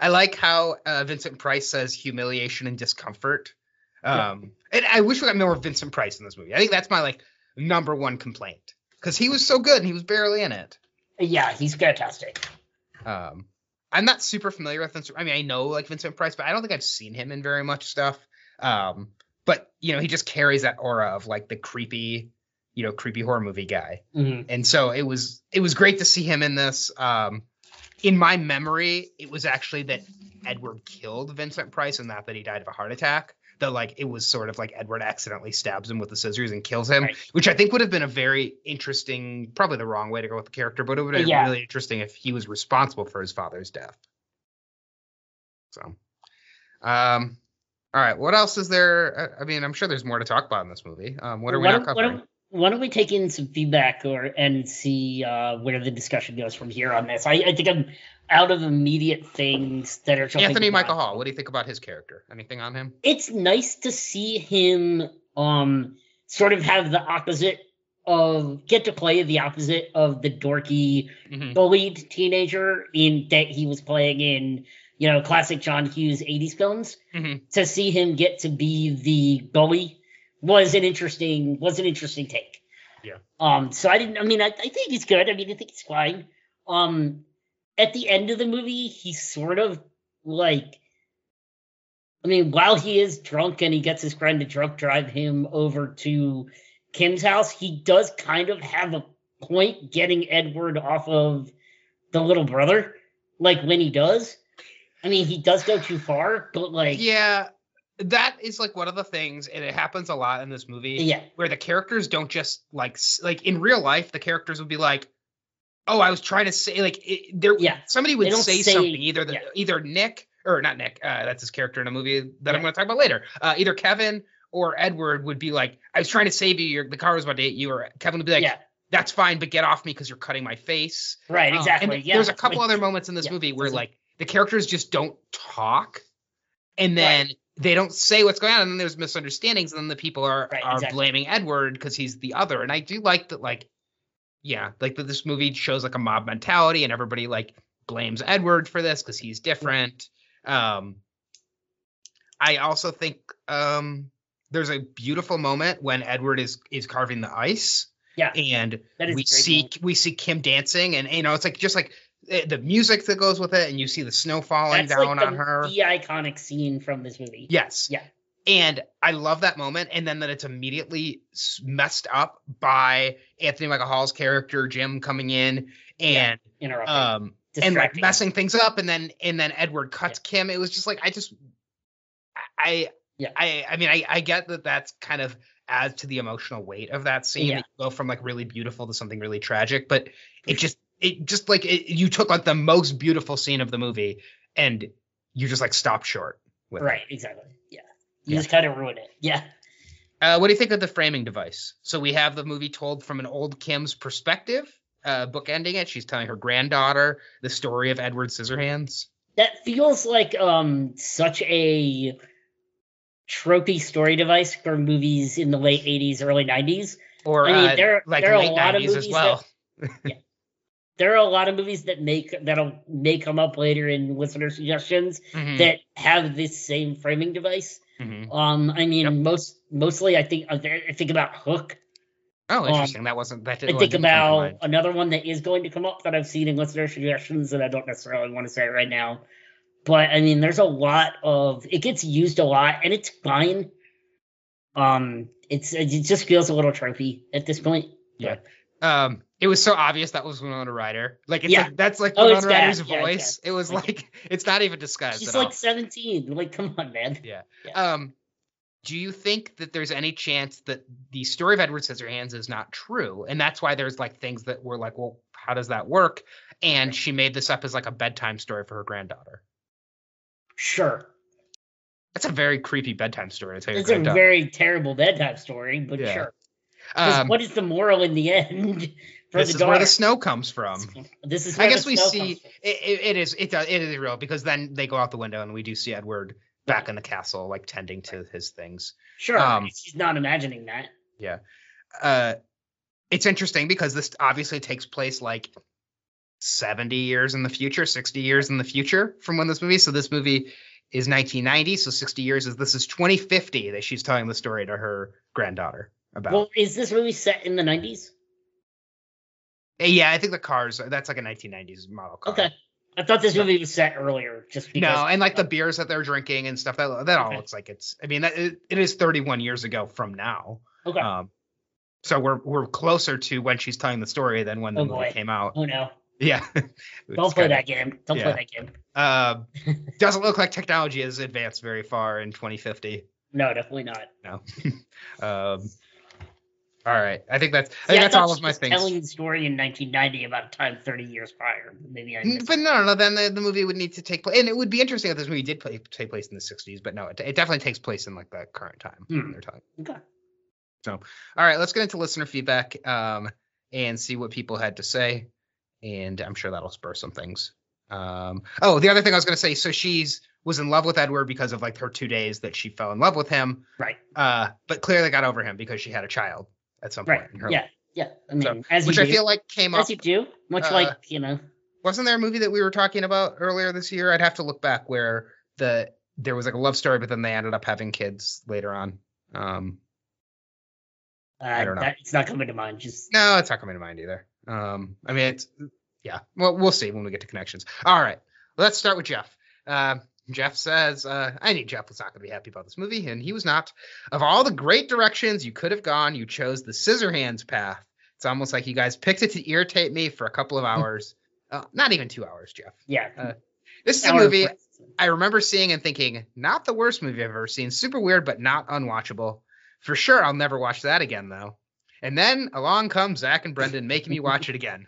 I like how uh, Vincent Price says humiliation and discomfort. Yeah. Um, and I wish we got more Vincent Price in this movie. I think that's my like number one complaint because he was so good and he was barely in it. yeah, he's fantastic. Um, I'm not super familiar with Vincent. I mean, I know like Vincent Price, but I don't think I've seen him in very much stuff. Um, but you know, he just carries that aura of like the creepy, you know, creepy horror movie guy. Mhm. And so it was it was great to see him in this. Um, in my memory, it was actually that Edward killed Vincent Price and not that he died of a heart attack. That like it was sort of like Edward accidentally stabs him with the scissors and kills him, Right. which I think would have been a very interesting, probably the wrong way to go with the character, but it would have been Yeah. really interesting if he was responsible for his father's death. So, um, all right, what else is there? I I mean, I'm sure there's more to talk about in this movie. Um, what are we not covering? don't, why don't we take in some feedback or and see uh, where the discussion goes from here on this? I, I think I'm out of immediate things that are Anthony Michael. Hall. What do you think about his character? Anything on him? It's nice to see him um sort of have the opposite of get to play the opposite of the dorky Mhm. bullied teenager in that he was playing in you know classic John Hughes 80s films. Mhm. To see him get to be the bully was an interesting was an interesting take. Yeah. Um. So I didn't. I mean, I, I think he's good. I mean, I think he's fine. Um. At the end of the movie, he's sort of like. I mean, while he is drunk and he gets his friend to drunk drive him over to Kim's house, he does kind of have a point getting Edward off of the little brother. Like when he does. I mean, he does go too far, but like, Yeah, that is like one of the things, and it happens a lot in this movie. yeah, where the characters don't just like like in real life the characters would be like oh i was trying to say like it, there Yeah. somebody would say, say- something either the, yeah. either nick or not nick uh, that's his character in a movie that i'm going to talk about later uh, either kevin or edward would be like i was trying to save you your, the car was about to hit you or kevin would be like yeah, that's fine but get off me because you're cutting my face right, Um, exactly. and yeah, there's a couple like, other moments in this yeah, movie where like the characters just don't talk, and then they don't say what's going on, and then there's misunderstandings, and then the people are Right, are exactly. blaming Edward because he's the other. And I do like that, like, yeah, like that this movie shows like a mob mentality, and everybody like blames Edward for this because he's different. Um, I also think um there's a beautiful moment when Edward is is carving the ice Yeah, and that is a we see moment. we see Kim dancing, and you know it's like just like the music that goes with it, and you see the snow falling That's down like on the, her. the iconic scene from this movie. Yes. Yeah. And I love that moment, and then that it's immediately messed up by Anthony Michael Hall's character Jim coming in Yeah. and interrupting, um and like messing things up, and then and then Edward cuts Kim. It was just like I just I Yeah. I I mean I I get that that's kind of adds to the emotional weight of that scene. Yeah. that you go from like really beautiful to something really tragic, but it just it just like it, you took like the most beautiful scene of the movie and you just like stopped short with it. right, exactly. Yeah, you Yeah. just kind of ruined it. Yeah, Uh, what do you think of the framing device? So we have the movie told from an old Kim's perspective, uh, book ending it. She's telling her granddaughter the story of Edward Scissorhands. that feels like um such a tropey story device for movies in the late '80s, early '90s. Or I mean, uh, there- like there are a late lot of 90s as well. [LAUGHS] There are a lot of movies that make that'll may come up later in listener suggestions Mhm, that have this same framing device. mhm. Um, I mean, Yep. most mostly, I think I think about Hook. Oh, interesting. that wasn't that. I didn't- think didn't about another one that is going to come up that I've seen in listener suggestions that I don't necessarily want to say right now. But I mean, there's a lot of it gets used a lot, and it's fine. Um, it's it just feels a little tropey at this point. Yeah. Um, it was so obvious that was Winona Ryder. Like, it's Yeah. like that's like Oh, Winona Ryder's. Yeah, voice. it was Like- [LAUGHS] it's not even disguised She's like all. 17. Like, come on, man. Um, do you think that there's any chance that the story of Edward Scissorhands is not true, and that's why there's like things that were like, well, how does that work? And she made this up as like a bedtime story for her granddaughter. Sure, That's a very creepy bedtime story it's a very terrible bedtime story, but Yeah. sure. um, what is the moral in the end this is where the snow comes from. this is I guess the we snow see it, it, is it does it is real because then they go out the window and we do see Edward back in the castle like tending to his things. Sure, um, she's not imagining that. Yeah, uh it's interesting because this obviously takes place like 70 years in the future 60 years in the future from when this movie so this movie is 1990 so 60 years is this is 2050 that she's telling the story to her granddaughter about Well, is this movie set in the 90s? Yeah i think the cars that's like a 1990s model car Okay. I thought this movie was set earlier, just because. no and like the beers that they're drinking and stuff that that all Okay. looks like it's i mean that, it, it is 31 years ago from now Okay. um so we're we're closer to when she's telling the story than when the Oh, movie boy. came out oh no! [LAUGHS] yeah Don't play kinda- that game. Don't yeah. play that game. Uh, [LAUGHS] doesn't look like technology has advanced very far in 2050. No, definitely not. No. [LAUGHS] um, all right. I think that's I Yeah, think that's thought all of my things. Telling the story in 1990 about a time 30 years prior. Maybe I. But no, no, then the, the movie would need to take place, and it would be interesting if this movie did play, take place in the 60s. But no, it, it definitely takes place in like the current time. Hmm. Their time. Okay. So, all right, let's get into listener feedback um, and see what people had to say, and I'm sure that'll spur some things. Um, oh, the other thing I was going to say, so she's was in love with Edward because of like her two days that she fell in love with him, Right. uh, but clearly got over him because she had a child at some point. Right. in her Yeah. Yeah. I mean, So, as which I feel like came up. as you do, much uh, like you know. Wasn't there a movie that we were talking about earlier this year? I'd have to look back where the there was like a love story, but then they ended up having kids later on. Um, Uh, don't know. That, it's not coming to mind. Just no, it's not coming to mind either. Um, I mean, it's yeah. Well, we'll see when we get to connections. All right, let's start with Jeff. Um, Jeff says, uh, I knew Jeff was not going to be happy about this movie, and he was not. Of all the great directions you could have gone, you chose the Scissorhands path. It's almost like you guys picked it to irritate me for a couple of hours. uh, not even two hours, Jeff. yeah. Uh, This is a movie I remember seeing and thinking, not the worst movie I've ever seen. Super weird, but not unwatchable. For sure, I'll never watch that again, though. And then along comes Zach and Brendan making me watch it again.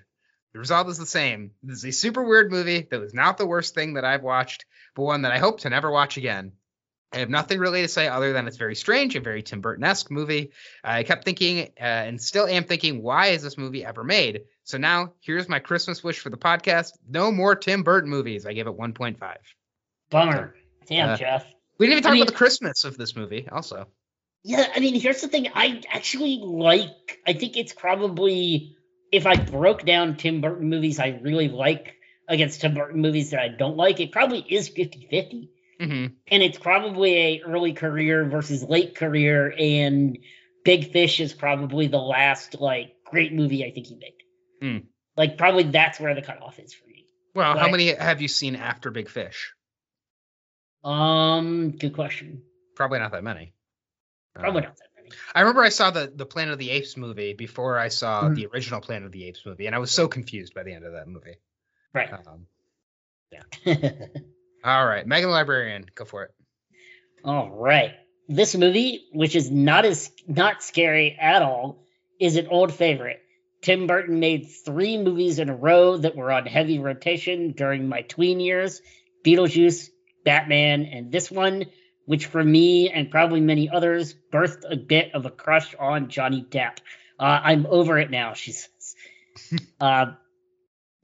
The result is the same. This is a super weird movie that was not the worst thing that I've watched, but one that I hope to never watch again. I have nothing really to say other than it's very strange, a very Tim Burton esque movie. I kept thinking, uh, and still am thinking, why is this movie ever made? So now, here's my Christmas wish for the podcast: no more Tim Burton movies. I give it 1.5. Bummer. Damn, Uh, Jeff. We didn't even I talk mean- about the Christmas of this movie, also. Yeah, I mean, here's the thing. I actually like. I think it's probably if I broke down Tim Burton movies I really like against Tim Burton movies that I don't like, it probably is 50-50. hmm and it's probably a early career versus late career and big fish is probably the last like great movie i think he made Hmm. like probably that's where the cutoff is for me Well, how many have you seen after Big Fish? um good question Probably not that many. Uh, probably not that many I remember I saw the the Planet of the Apes movie before I saw Mhm. the original Planet of the Apes movie, and I was so confused by the end of that movie. Right. Um, [LAUGHS] all right, Megan the Librarian, go for it. all right. This movie which is not as not scary at all is an old favorite. Tim burton made three movies in a row that were on heavy rotation during my tween years beetlejuice batman and this one which for me and probably many others birthed a bit of a crush on johnny depp. Uh, i'm over it now she says. [LAUGHS] Uh,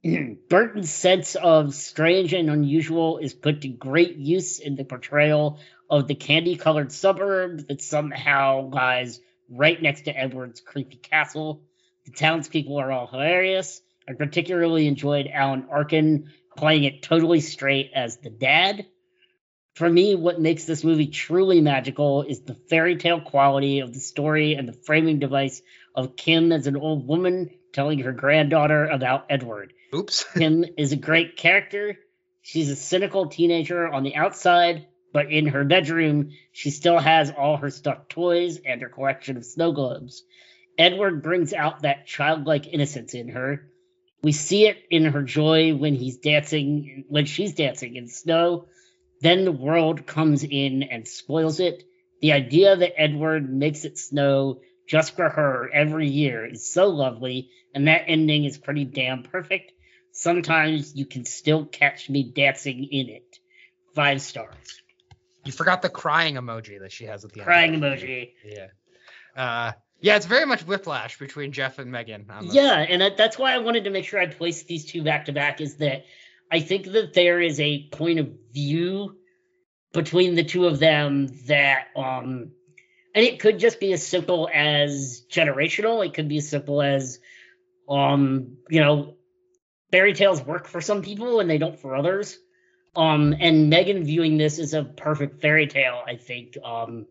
[CLEARS THROAT] Burton's sense of strange and unusual is put to great use in the portrayal of the candy colored suburb that somehow lies right next to Edward's creepy castle. The townspeople are all hilarious. I particularly enjoyed Alan Arkin playing it totally straight as the dad. For me, what makes this movie truly magical is the fairy tale quality of the story and the framing device of Kim as an old woman telling her granddaughter about Edward. Oops. [LAUGHS] Kim is a great character. She's a cynical teenager on the outside, but in her bedroom, she still has all her stuffed toys and her collection of snow globes. Edward brings out that childlike innocence in her. We see it in her joy when he's dancing, when she's dancing in snow. Then the world comes in and spoils it. The idea that Edward makes it snow just for her every year is so lovely, and that ending is pretty damn perfect. Sometimes you can still catch me dancing in it. Five stars. You forgot the crying emoji that she has at the Crying end. Crying emoji. Yeah. Uh, yeah, it's very much whiplash between Jeff and Megan. Yeah, and that, that's why I wanted to make sure I placed these two back to back. Is that I think that there is a point of view between the two of them that, um, and it could just be as simple as generational. It could be as simple as, um, you know, fairy tales work for some people and they don't for others. Um, and Megan viewing this as a perfect fairy tale, I think. Um,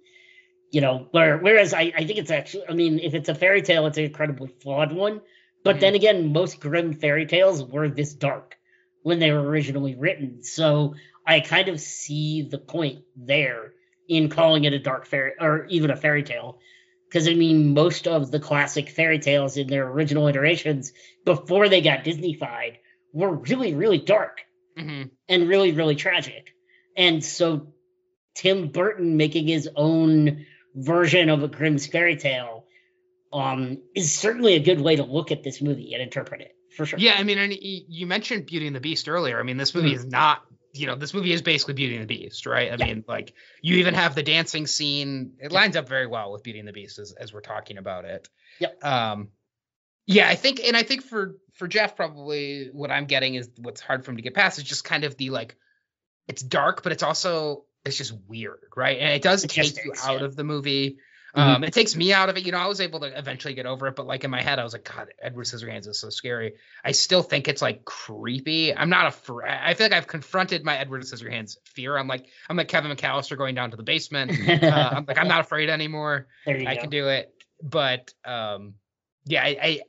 you know, where, whereas I, I think it's actually, I mean, if it's a fairy tale, it's an incredibly flawed one. But Mhm. then again, most grim fairy tales were this dark when they were originally written. So I kind of see the point there in calling it a dark fairy or even a fairy tale. Because I mean, most of the classic fairy tales in their original iterations before they got Disneyfied were really, really dark. hmm and really, really tragic. And so Tim Burton making his own version of a Grimm's fairy tale um, is certainly a good way to look at this movie and interpret it for sure. Yeah, I mean, and you mentioned Beauty and the Beast earlier. I mean, this movie Mhm. is not, you know, this movie is basically Beauty and the Beast, right? I Yeah. mean, like you even have the dancing scene. It lines up very well with Beauty and the Beast as, as we're talking about it. Yep. Um, yeah, I think, and I think for for Jeff, probably what I'm getting is what's hard for him to get past is just kind of the like, it's dark, but it's also it's just weird, right? And it does It take you out yeah. of the movie. Mhm. Um, it takes me out of it. You know, I was able to eventually get over it, but like in my head, I was like, God, Edward Scissorhands is so scary. I still think it's like creepy. I'm not afraid. I feel like I've confronted my Edward Scissorhands fear. I'm like, I'm like Kevin McAllister going down to the basement. Uh, I'm like, I'm [LAUGHS] not afraid anymore. I go. can do it. But um, yeah, I, I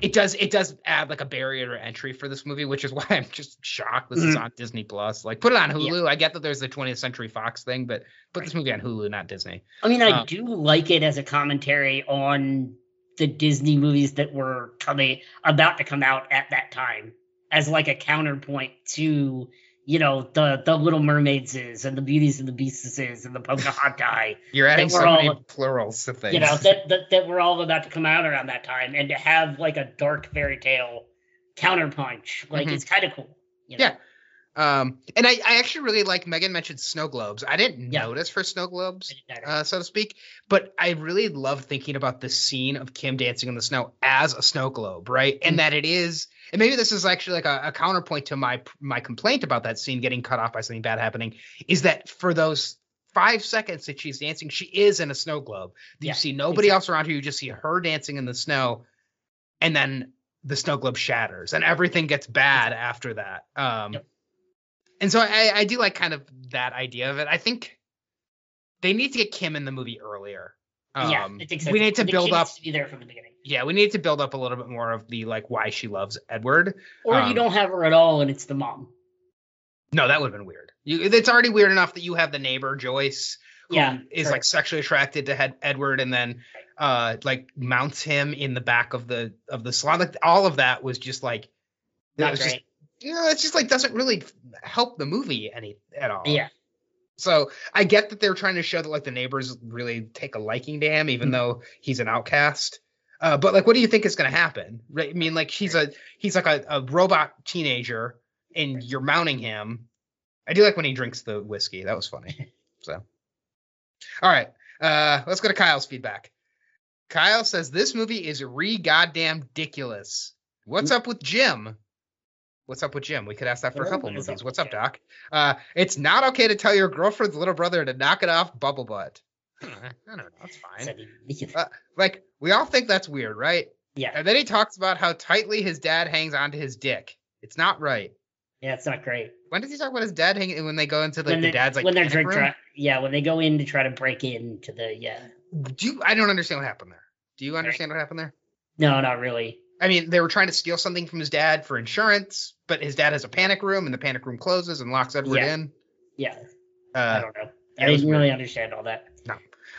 it does it does add like a barrier to entry for this movie, which is why [LAUGHS] I'm just shocked this is Mhm. on Disney Plus. Like, put it on Yeah. Hulu. I get that there's the 20th Century Fox thing, but put this movie on Hulu, not Disney. I mean, I Um, do like it as a commentary on the Disney movies that were coming about to come out at that time, as like a counterpoint to you know the the Little Mermaidses and the Beauties and the Beastesses and the Pocahontas, You're adding so many all- plurals to things. you know that, that that were all about to come out around that time, and to have like a dark fairy tale counterpunch, like Mhm. it's kind of cool. You know? Yeah. Um, and I, I actually really like Megan mentioned snow globes. I didn't Yeah. notice for snow globes, I didn't know. uh, so to speak, but I really love thinking about the scene of Kim dancing in the snow as a snow globe, right? Mm. And that it is, and maybe this is actually like a, a counterpoint to my my complaint about that scene getting cut off by something bad happening, is that for those five seconds that she's dancing, she is in a snow globe. You Yeah, see nobody else around her. You just see her dancing in the snow, and then the snow globe shatters, and everything gets bad after that. Um, Yep. And so I, I do like kind of that idea of it. I think they need to get Kim in the movie earlier. Um, yeah, I think so. we need to build up. to be there from the beginning, Yeah, we need to build up a little bit more of the like why she loves Edward. or Um, you don't have her at all, and it's the mom. No, that would have been weird. You, it's already weird enough that you have the neighbor Joyce, who Yeah, is like sexually attracted to Ed, Edward, and then uh like mounts him in the back of the of the salon. Like all of that was just like it Not was great. just you know it's just like doesn't really help the movie any at all. yeah, So I get that they're trying to show that like the neighbors really take a liking to him, even Mhm. though he's an outcast. Uh, but like, what do you think is going to happen? Right? I mean, like he's a he's like a, a robot teenager, and you're mounting him. I do like when he drinks the whiskey. That was funny. [LAUGHS] So, all right, uh, let's go to Kyle's feedback. Kyle says this movie is re goddamn ridiculous. What's up with Jim? What's up with Jim? We could ask that for a couple is up movies. What's up, Doc? Uh, it's not okay to tell your girlfriend's little brother to knock it off, bubble butt. [LAUGHS] I don't know. That's fine. Uh, Like we all think that's weird, right? yeah, And then he talks about how tightly his dad hangs onto his dick. It's not right. yeah, it's not great. When does he talk about his dad hanging when they go into like the dad's like when they're drink try, yeah, when they go in to try to break into the yeah. Do you, I don't understand what happened there. Do you understand what happened there? No, not really. I mean, they were trying to steal something from his dad for insurance, but his dad has a panic room, and the panic room closes and locks Edward Yeah. in. Yeah, I Uh, don't know. I didn't really understand all that.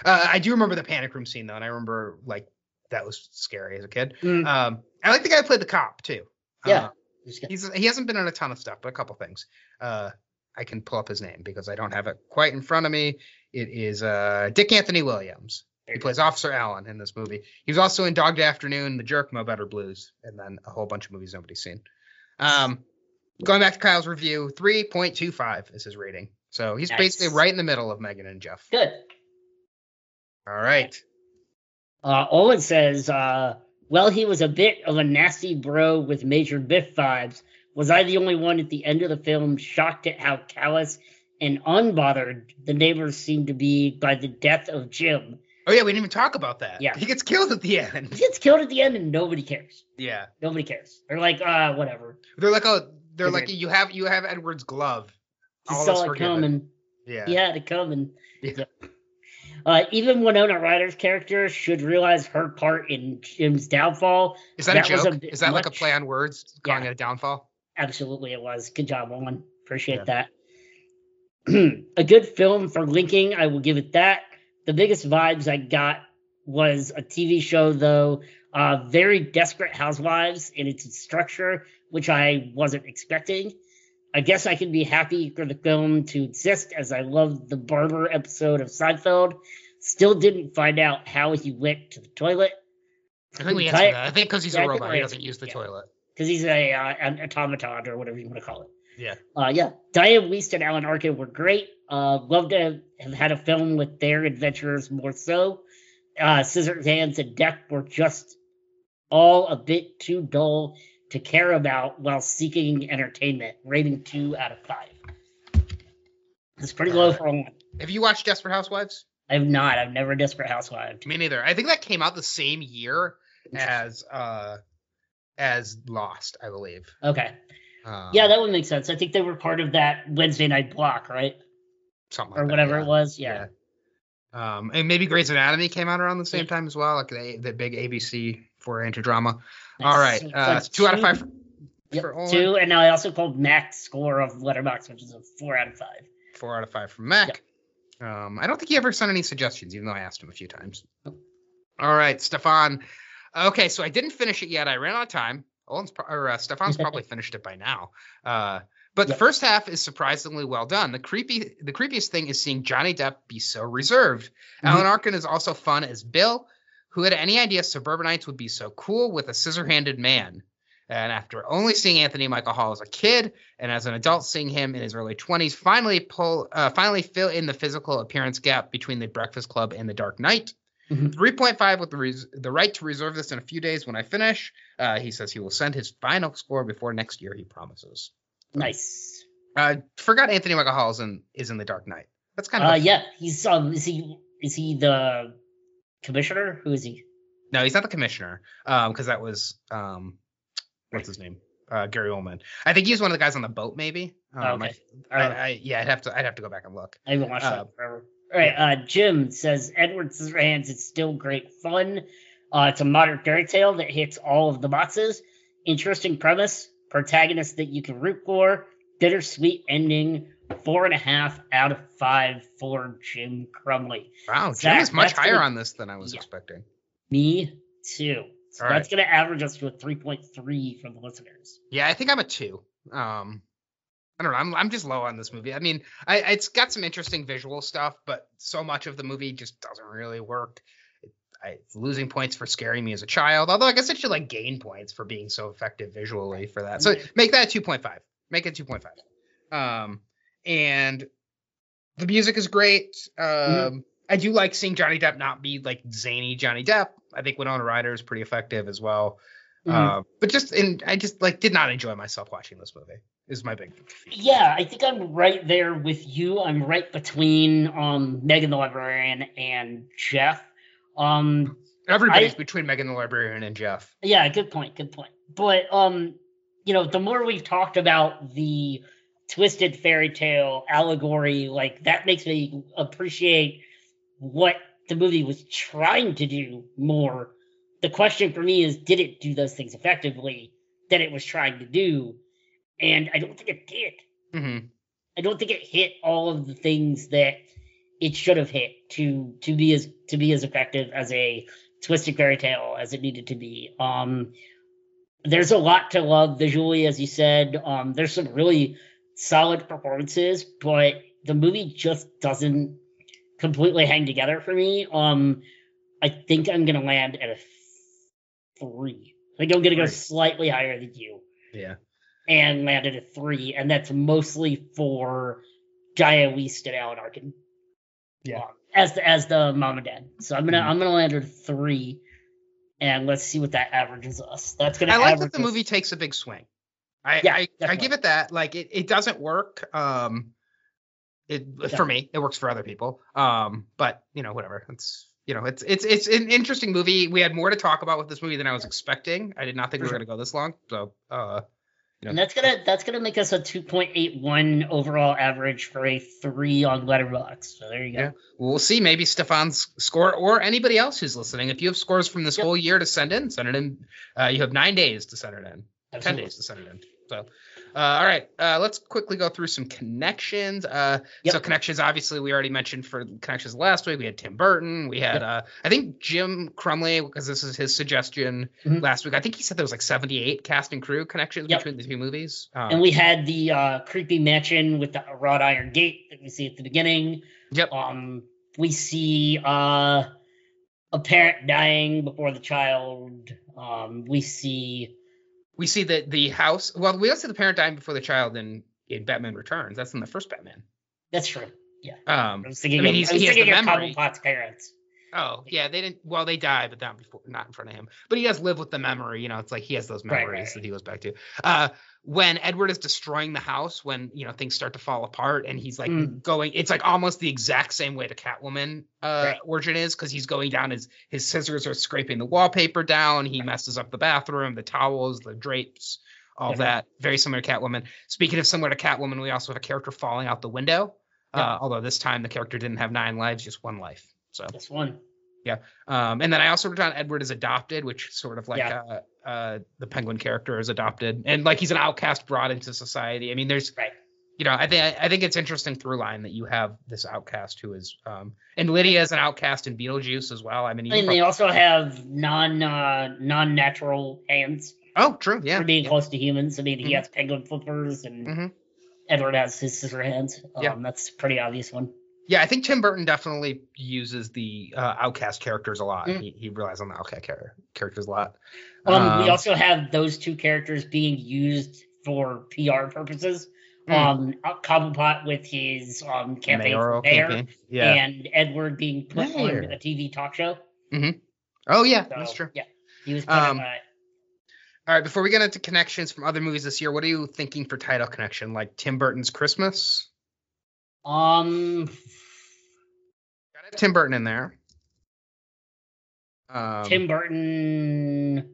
uh, I do remember the panic room scene though, and I remember like that was scary as a kid. Mm, Um, I like the guy who played the cop too. Yeah. Uh, he's he hasn't been in a ton of stuff, but a couple things. Uh, I can pull up his name because I don't have it quite in front of me. It is uh, Dick Anthony Williams. He plays Officer Allen in this movie. He was also in Dog Day Afternoon, The Jerk, Mo Better Blues, and then a whole bunch of movies nobody's seen. Um, going back to Kyle's review, 3.25 is his rating. So he's Nice. basically right in the middle of Megan and Jeff. Good. All right. Uh, Owen says, uh, well, he was a bit of a nasty bro with Major Biff vibes. Was I the only one at the end of the film shocked at how callous and unbothered the neighbors seemed to be by the death of Jim? Oh yeah, we didn't even talk about that. Yeah. He gets killed at the end. He gets killed at the end and nobody cares. Yeah. Nobody cares. They're like, uh, whatever. They're like, oh, they're like, you have you have Edward's glove. He All saw it coming. Yeah. He had it coming. Yeah. Yep. Uh, even Winona Ryder's character should realize her part in Jim's downfall. Is that, That a was a joke? Is that like a play on words, calling Yeah. it a downfall? Absolutely, it was. Good job, Owen. Appreciate Yeah. that. [CLEARS THROAT] a good film for linking. I will give it that. The biggest vibes I got was a TV show, though. Uh, very desperate housewives in its structure, which I wasn't expecting. I guess I can be happy for the film to exist as I loved the barber episode of Seinfeld. Still didn't find out how he went to the toilet I think we answered that. I think because he's Yeah, a robot, he doesn't use the yeah. toilet. because he's a uh, an automaton or whatever you want to call it. Yeah. Uh, yeah, Dianne Wiest and Alan Arkin were great. Uh, love to have had a film with their adventures more so. Uh, Scissorhands and Deck were just all a bit too dull to care about while seeking entertainment. Rating two out of five. It's pretty low Uh, for one. Have you watched Desperate Housewives? I've not. I've never Desperate Housewives. Me neither. I think that came out the same year as uh as Lost, I believe. Okay. Um, Yeah, that would make sense. I think they were part of that Wednesday night block, right? something like Or that, whatever yeah. it was. Yeah. Yeah. Um, and maybe Grey's Anatomy came out around the same Yeah. time as well, like the, the big ABC for anti drama. All right, uh, like two out of five. For, Yep, for two, and now I also called Max score of Letterboxd, which is a four out of five. Four out of five from Mac. Um, I don't think he ever sent any suggestions, even though I asked him a few times. All right, Stefan. Okay, so I didn't finish it yet. I ran out of time. Olin's pro- or uh, Stefan's [LAUGHS] probably finished it by now. Uh, but the first half is surprisingly well done. The creepy, the creepiest thing is seeing Johnny Depp be so reserved. Mhm. Alan Arkin is also fun as Bill. Who had any idea suburbanites would be so cool with a scissor-handed man? And after only seeing Anthony Michael Hall as a kid, and as an adult seeing him in his early 20s, finally pull, uh, finally fill in the physical appearance gap between the Breakfast Club and the Dark Knight. Mhm. 3.5 with the res- the right to reserve this in a few days when I finish. Uh, he says he will send his final score before next year. He promises. Nice. Uh, forgot Anthony Michael Hall is in is in the Dark Knight. That's kind of Uh, yeah, he's um, is he is he the commissioner? Who is he? no, he's not the commissioner. Um, because that was um, what's his name? Uh, Gary Oldman. I think he's one of the guys on the boat, maybe. Um, okay. I, I, I, yeah, I'd have to I'd have to go back and look. I haven't watched uh, that forever. All right, uh, Jim says Edward Scissorhands is still great fun. Uh, it's a modern fairy tale that hits all of the boxes. Interesting premise, protagonist that you can root for, bittersweet ending. Four and a half out of five for Jim Crumley. Wow, Jim Zach, is much higher gonna- on this than I was Yeah. expecting. Me too. So All that's going to average us to a 3.3 from the listeners. Yeah, I think I'm a two. Um, I don't know. I'm I'm just low on this movie. I mean, I it's got some interesting visual stuff, but so much of the movie just doesn't really work. It, I, it's losing points for scaring me as a child. Although I guess it should like gain points for being so effective visually for that. So make that 2.5. Make it 2.5. Um, and the music is great. Um, Mhm. I do like seeing Johnny Depp not be like zany Johnny Depp. I think Winona Ryder is pretty effective as well. Mhm. Uh, but just in, I just like did not enjoy myself watching this movie. Is my big. Yeah, I think I'm right there with you. I'm right between um Megan the Librarian and Jeff. Um Everybody's I- between Megan the Librarian and Jeff. yeah, good point, good point. But um you know, the more we've talked about the twisted fairy tale allegory, like that makes me appreciate what the movie was trying to do more. The question for me is did it do those things effectively that it was trying to do? And I don't think it did. hmm I don't think it hit all of the things that it should have hit to to be as to be as effective as a twisted fairy tale as it needed to be. Um, there's a lot to love visually, as you said. Um, there's some really solid performances, but the movie just doesn't completely hang together for me. Um, I think I'm gonna land at a three. I think I'm gonna go slightly higher than you Yeah. And landed at three, and that's mostly for Dianne Wiest and Alan Arkin. Yeah. Um, as the as the mom and dad. So I'm gonna Mhm. I'm gonna land at three, and let's see what that averages us. That's gonna I like that the us- movie takes a big swing. I Yeah, I, I give it that. Like it, it doesn't work. Um, it for me, it works for other people. Um, but you know, whatever. It's you know, it's it's it's an interesting movie. We had more to talk about with this movie than I was expecting. I did not think For we were sure. going to go this long. So, uh, And that's gonna that's gonna make us a 2.81 overall average for a three on Letterboxd. So there you go. Yeah. we'll see. Maybe Stefan's score or anybody else who's listening. If you have scores from this Yep. whole year to send in, send it in. Uh, you have nine days to send it in. Ten days to send it in. So, uh, all right, uh, let's quickly go through some connections. Uh, Yep. So connections, obviously, we already mentioned for connections last week. We had Tim Burton. We had, Yep. uh, I think Jim Crumley, because this is his suggestion Mhm. last week. I think he said there was like 78 cast and crew connections Yep. between the two movies. Um, And we had the uh, creepy mansion with the wrought iron gate that we see at the beginning. Yep. Um, we see uh, a parent dying before the child. Um, we see we see that the house. Well, we also see the parent dying before the child in in Batman Returns. That's in the first Batman. that's true. Yeah. Um, I was thinking I mean, of, he's- I was he has the thinking memory. Cobblepot's parents. Oh yeah, they didn't. Well, they die, but not before, not in front of him. But he does live with the memory. You know, it's like he has those Right, memories right, that he goes back to. Uh, when Edward is destroying the house, when you know things start to fall apart, and he's like Mm. going, it's like almost the exact same way the Catwoman uh, Right. origin is, because he's going down his his scissors are scraping the wallpaper down. He messes up the bathroom, the towels, the drapes, all that. Very similar to Catwoman. Speaking of similar to Catwoman, we also have a character falling out the window. Yeah. Uh, although this time the character didn't have nine lives, just one life. So This one. Yeah. Um, and then I also wrote down Edward is adopted, which sort of like Yeah. uh, uh, the Penguin character is adopted, and like he's an outcast brought into society. I mean, there's, Right. you know, I think I think it's interesting through line that you have this outcast who is, um, and Lydia is an outcast in Beetlejuice as well. I mean, And prob- they also have non uh, non natural hands oh, true, yeah, for being yeah. close to humans. I mean, he Mhm. has penguin flippers, and Mhm. Edward has his scissor hands. Um, Yeah. that's a pretty obvious one. Yeah, I think Tim Burton definitely uses the uh, outcast characters a lot. Mm. He, he relies on the outcast char- characters a lot. Um, we Um, also have those two characters being used for PR purposes. Mm. Um, Cobblepot with his um campaign mayor, campaign. Yeah. and Edward being put Mayor. on a TV talk show. oh yeah, So, that's true. Yeah, he was. Put on Um. All right, before we get into connections from other movies this year, what are you thinking for title connection? Like Tim Burton's Christmas? Um, Got to have Tim Burton in there. Um, Tim Burton.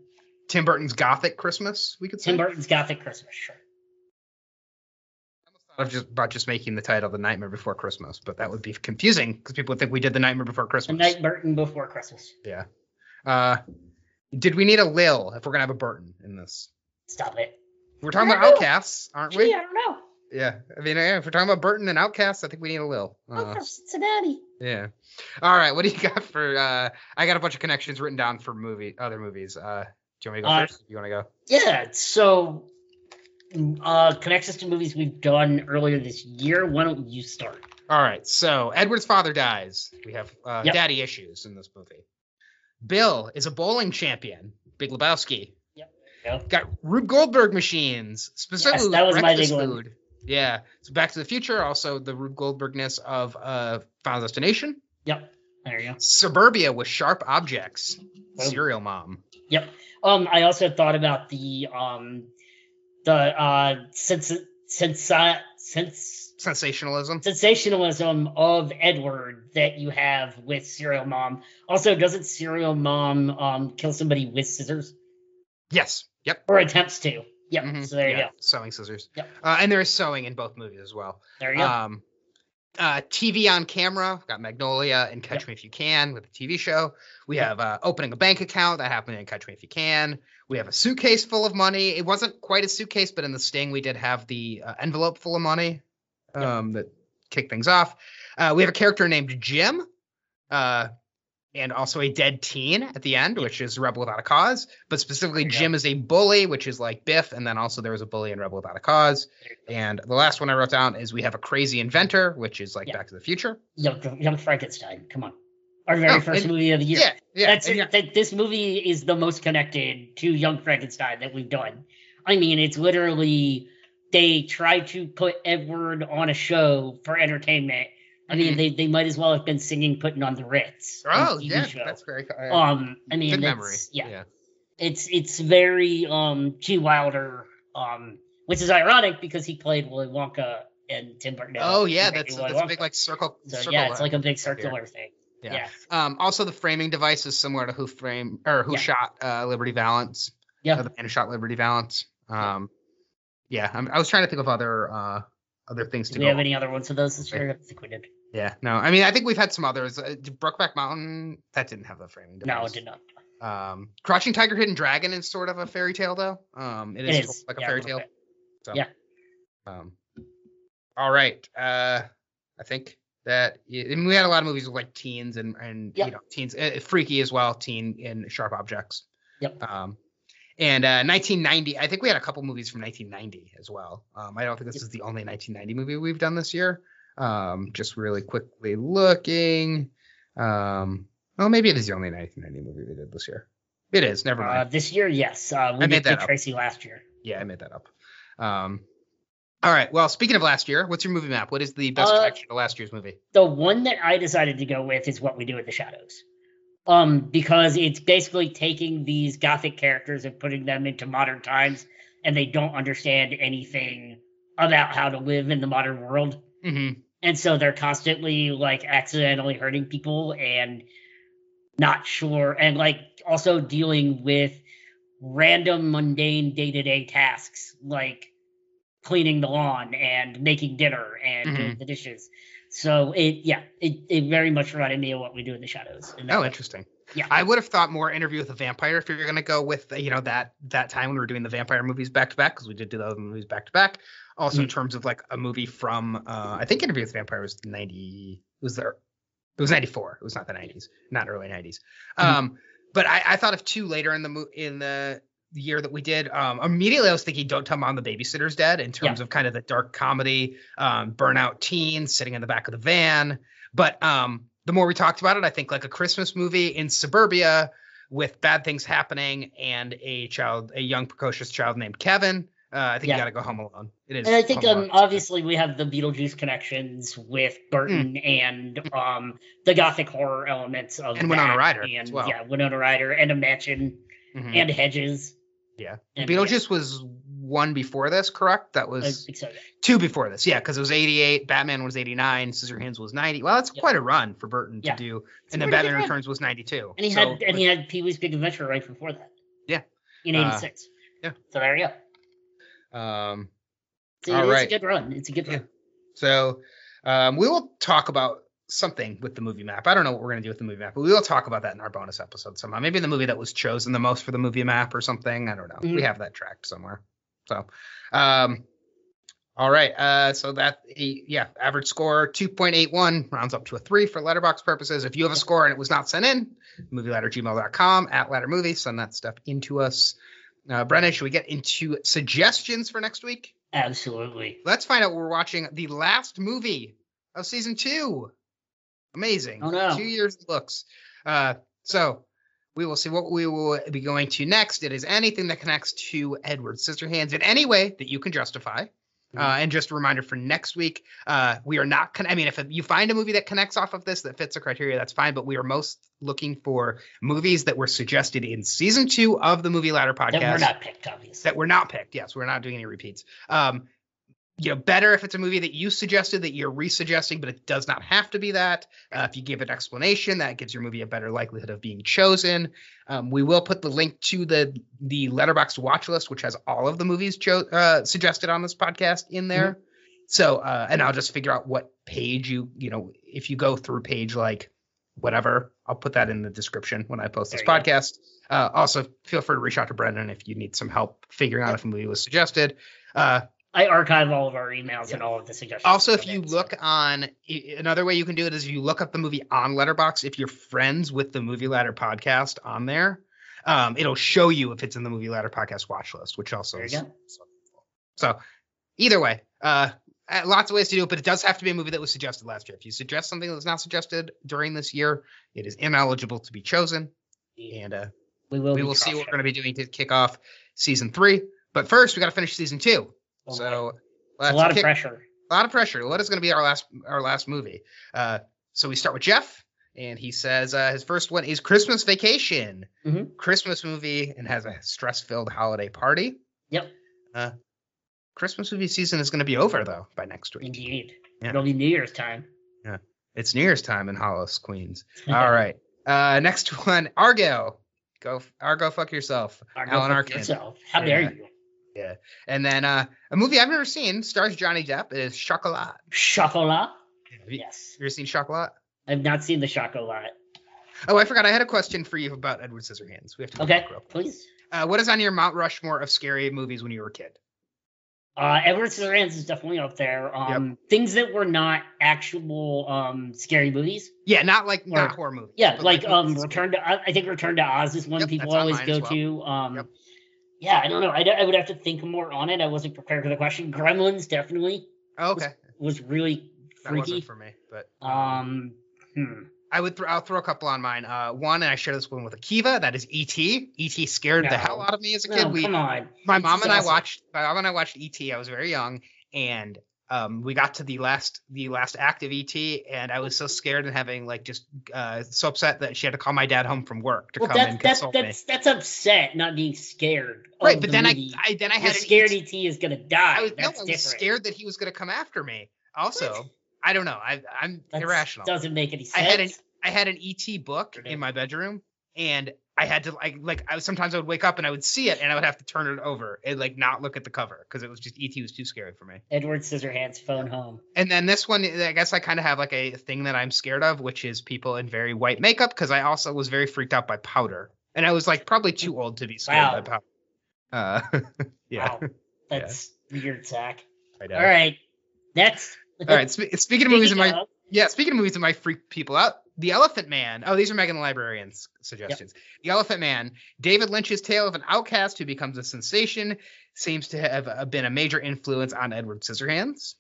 Tim Burton's Gothic Christmas, we could say. Tim Burton's Gothic Christmas. Sure. I almost thought of just about just making the title The Nightmare Before Christmas, but that would be confusing because people would think we did The Nightmare Before Christmas." The. Night Burton before Christmas. Yeah. Uh, did we need a Lil if we're gonna have a Burton in this? Stop it. We're talking about know. Outcasts, aren't Gee, we? I don't know. Yeah. I mean, if we're talking about Burton and Outcasts, I think we need a Lil. I'm Uh, from Cincinnati. Yeah. All right. What do you got for? uh I got a bunch of connections written down for movie, other movies. Uh Do you want me to go Uh, first? You want to go? Yeah. So, uh, connections to movies we've done earlier this year. Why don't you start? All right. So Edward's father dies. We have uh, Yep. daddy issues in this movie. Bill is a bowling champion. Big Lebowski. Yep. Yeah. Got Rube Goldberg machines. Specifically, that was my big one. food. Yeah. So Back to the Future. Also the Rube Goldbergness of uh, Final Destination. Yep. There you go. Suburbia with sharp objects. Serial mom. Yep. Um, I also thought about the um, the uh, sens- sens- sens- Sensationalism. sensationalism of Edward that you have with Serial Mom. Also, doesn't Serial Mom um kill somebody with scissors Yes. Yep. or attempts to? Yep. Mhm. So there you Yeah, go. Sewing scissors. Yep. Uh, and there is sewing in both movies as well. There you go. Uh, TV on camera. Got Magnolia and Catch Yep. Me If You Can with the TV show. We have uh, opening a bank account that happened in Catch Me If You Can. We have a suitcase full of money. It wasn't quite a suitcase, but in the Sting we did have the uh, envelope full of money Yep. um, that kicked things off. Uh, we have a character named Jim. And also a dead teen at the end, which is Rebel Without a Cause. But specifically. Jim is a bully, which is like Biff, and then also there was a bully in Rebel Without a Cause. And the last one I wrote down is we have a crazy inventor, which is like Yeah. Back to the Future. Young, Young Frankenstein. Come on. Our very Oh, first and- movie of the year. Yeah, yeah. That's. That this movie is the most connected to Young Frankenstein that we've done. I mean, it's literally they tried to put Edward on a show for entertainment. I mean, Mhm. they, they might as well have been singing "Putting on the Ritz." Oh yeah, show. that's very uh, um. I mean, good it's- memory. Yeah, it's it's very um Gene Wilder um, which is ironic because he played Willy Wonka and Tim Burton. Oh yeah, that's that's a big like circle. So, circle yeah, it's like a big circular thing. Yeah. Yeah. Um, also, the framing device is similar to Who Frame or Who Yeah. Shot uh, Liberty Valance. Yeah. Uh, the man who shot Liberty Valance. Um, yeah, I'm, I was trying to think of other uh other things Do to Do we have any other ones of those this year? I think we did. Yeah, no, I mean I think we've had some others. Uh, Brokeback Mountain that didn't have the framing device. No, it did not. Um, Crouching Tiger, Hidden Dragon is sort of a fairy tale though. Um, it It is, like a fairy tale. So, Yeah. Um, all right. Uh, I think that I mean, we had a lot of movies with like teens and and Yep. you know teens, uh, freaky as well, teen and Sharp Objects. Yep. Um, and uh, 1990, I think we had a couple movies from 1990 as well. Um, I don't think this is the only 1990 movie we've done this year. Um, just really quickly looking. Um, well, maybe it is the only 1990 movie we did this year. It is. Never mind. Uh, this year, yes. Uh, we I made did that Dick up. Tracy last year. Yeah, I made that up. Um, all right. Well, speaking of last year, what's your movie map? What is the best Uh, connection to last year's movie? The one that I decided to go with is What We Do in the Shadows. Um, because it's basically taking these gothic characters and putting them into modern times, and they don't understand anything about how to live in the modern world. Mm-hmm. And so they're constantly like accidentally hurting people and not sure and like also dealing with random mundane day-to-day tasks like cleaning the lawn and making dinner and doing mm-hmm. the dishes so it yeah it, it very much reminded me of what we do in the shadows in Oh, way. interesting. Yeah. I would have thought more Interview with a Vampire if you're going to go with you know that that time when we were doing the vampire movies back to back because we did do those movies back to back. Also, in Mhm. terms of like a movie from uh, I think Interview with a Vampire was 90 was there it was 94 it was not the 90s not early 90s Mhm. um but I, I thought of two later in the mo- in the the year that we did um immediately i was thinking don't tell mom the babysitter's dead in terms of kind of the dark comedy um burnout teen sitting in the back of the van but um the more we talked about it i think like a christmas movie in suburbia with bad things happening and a child a young precocious child named kevin uh, i think Yeah. you gotta go home alone it is and I think um, obviously we have the Beetlejuice connections with Burton Hmm. and um the gothic horror elements of And Winona Ryder and well. yeah Winona Ryder and a mansion Mhm. and hedges yeah and- beetlejuice was one before this correct that was so, yeah. two before this, yeah, because it was 88, Batman was 89, Scissorhands was 90. Well, that's Yeah. quite a run for Burton to Yeah. do. It's and then Batman. Returns was 92. And he So, had and he had Pee Wee's Big Adventure right before that. Yeah. In Uh, '86. yeah. So there you go. um, So all it's right. a good run. It's a good Yeah. run. so um, we will talk about something with the movie map. I don't know what we're gonna do with the movie map, but we will talk about that in our bonus episode somehow. Maybe the movie that was chosen the most for the movie map or something. I don't know. Mhm. We have that tracked somewhere. So, um, all right. Uh, so that yeah, average score 2.81 rounds up to a three for Letterboxd purposes. If you have a score and it was not sent in, movieladdergmail.com at ladder movie. Send that stuff into us. Uh, Brendan, should we get into suggestions for next week? Absolutely. Let's find out. We're watching the last movie of season two. Amazing. Oh, no. Two years looks. Uh, so we will see what we will be going to next. It is anything that connects to Edward Scissorhands in any way that you can justify. Mhm. Uh, and just a reminder for next week, uh, we are not. Con- I mean, if you find a movie that connects off of this that fits the criteria, that's fine. But we are most looking for movies that were suggested in season two of the Movie Ladder podcast That we're not picked, obviously. that were not picked. Yes, we're not doing any repeats. Um, you know, better if it's a movie that you suggested that you're resuggesting, but it does not have to be that. Uh, if you give an explanation, that gives your movie a better likelihood of being chosen. Um, we will put the link to the the Letterboxd watch list, which has all of the movies uh, suggested on this podcast in there. So, uh, and I'll just figure out what page you you know if you go through page like whatever, I'll put that in the description when I post this There go. podcast. Uh, also, feel free to reach out to Brendan if you need some help figuring out Yep. if a movie was suggested. I archive all of our emails and all of the suggestions. also, if you so- look on another way you can do it is if you look up the movie on Letterboxd. If you're friends with the Movie Ladder podcast on there, um, it'll show you if it's in the Movie Ladder podcast watch list, which also There is so, so either way, uh, uh, lots of ways to do it, but it does have to be a movie that was suggested last year. If you suggest something that was not suggested during this year, it is ineligible to be chosen. And uh, we will, we will see what we're going to be doing to kick off season three. But first, we got to finish season two. Boy. so a lot of pressure. a lot of pressure. What is going to be our last our last movie? Uh, so we start with Jeff, and he says uh, his first one is Christmas Vacation, Mhm. Christmas movie, and has a stress filled holiday party. Yep. Uh, Christmas movie season is going to be over though by next week. Indeed. Yeah. It'll be New Year's time. Yeah. It's New Year's time in Hollis, Queens. [LAUGHS] All right. Uh, next [LAUGHS] one, Argo. Go Argo, fuck yourself. Argo Alan fuck Arkin. yourself. How Yeah. dare you? And then uh, a movie I've never seen stars Johnny Depp. It is Chocolat. Chocolat? Have you, Yes. ever seen Chocolat? I've not seen the Chocolat. Oh, I forgot. I had a question for you about Edward Scissorhands. We have to Okay, please. Uh, what is on your Mount Rushmore of scary movies when you were a kid? Uh, Edward Scissorhands is definitely up there. Um, things that were not actual um scary movies. Yeah, not like not horror movies. Yeah, but, like um. Return to I think Return to Oz is one Yep, people always go well. to. Um, Yep. Yeah, I don't know. I, d- I would have to think more on it. I wasn't prepared for the question. Gremlins definitely Oh, okay, was really that freaky. wasn't for me, but Um, hmm. I would throw. I'll throw a couple on mine. Uh, one, and I share this one with Akiva. That is E.T. E.T. scared the hell out of me as a no, kid. We, come on. my It's mom and I watched. My mom and I watched E.T. I was very young, and um, we got to the last the last act of E.T. and I was so scared and having like just uh, so upset that she had to call my dad home from work to Well, come that's and that's console me. that's that's upset, not being scared. Right, but the then. I, I then I You're had scared E.T. ET is gonna die. I was, no, that's I was scared that he was going to come after me. Also, I don't know. I, I'm That's- irrational. Doesn't make any sense. I had an I had an ET book in my bedroom, and I had to like like I sometimes I would wake up and I would see it and I would have to turn it over and like not look at the cover because it was just ET was too scary for me. Edward Scissorhands phone home. And then this one, I guess I kind of have like a thing that I'm scared of, which is people in very white makeup because I also was very freaked out by powder, and I was like probably too old to be scared Wow. by powder. Uh, [LAUGHS] yeah, Wow, [LAUGHS] that's weird, Zach. I know. All right, next. All right. Spe- speaking of movies in my Yeah, speaking of movies that might freak people out, The Elephant Man. Oh, these are Megan the Librarian's suggestions. The Elephant Man. David Lynch's tale of an outcast who becomes a sensation seems to have uh, been a major influence on Edward Scissorhands.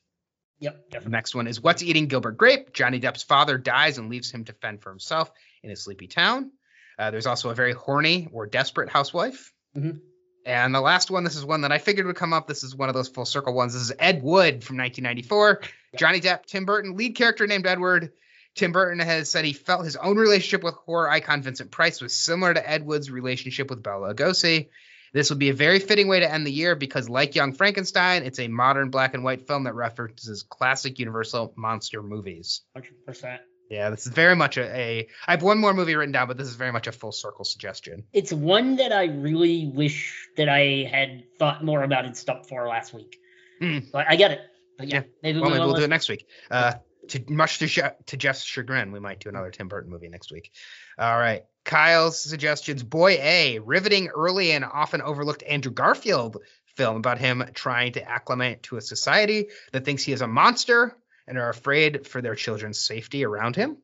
Yep, The next one is What's Eating Gilbert Grape? Johnny Depp's father dies and leaves him to fend for himself in his sleepy town. Uh, there's also a very horny or desperate housewife. Mhm. And the last one, this is one that I figured would come up. This is one of those full circle ones. This is Ed Wood from 1994. Johnny Depp, Tim Burton, lead character named Edward. Tim Burton has said he felt his own relationship with horror icon Vincent Price was similar to Ed Wood's relationship with Bela Lugosi. This would be a very fitting way to end the year because, like Young Frankenstein, it's a modern black and white film that references classic Universal monster movies. Hundred percent. Yeah, this is very much a, a. I have one more movie written down, but this is very much a full circle suggestion. It's one that I really wish that I had thought more about and stumped for last week. Hmm. But I get it. But yeah, Yeah. maybe Well, we'll we'll do it next week. Uh, to much to, to Jeff's chagrin, we might do another Tim Burton movie next week. All right, Kyle's suggestions: Boy A, riveting, early and often overlooked Andrew Garfield film about him trying to acclimate to a society that thinks he is a monster and are afraid for their children's safety around him.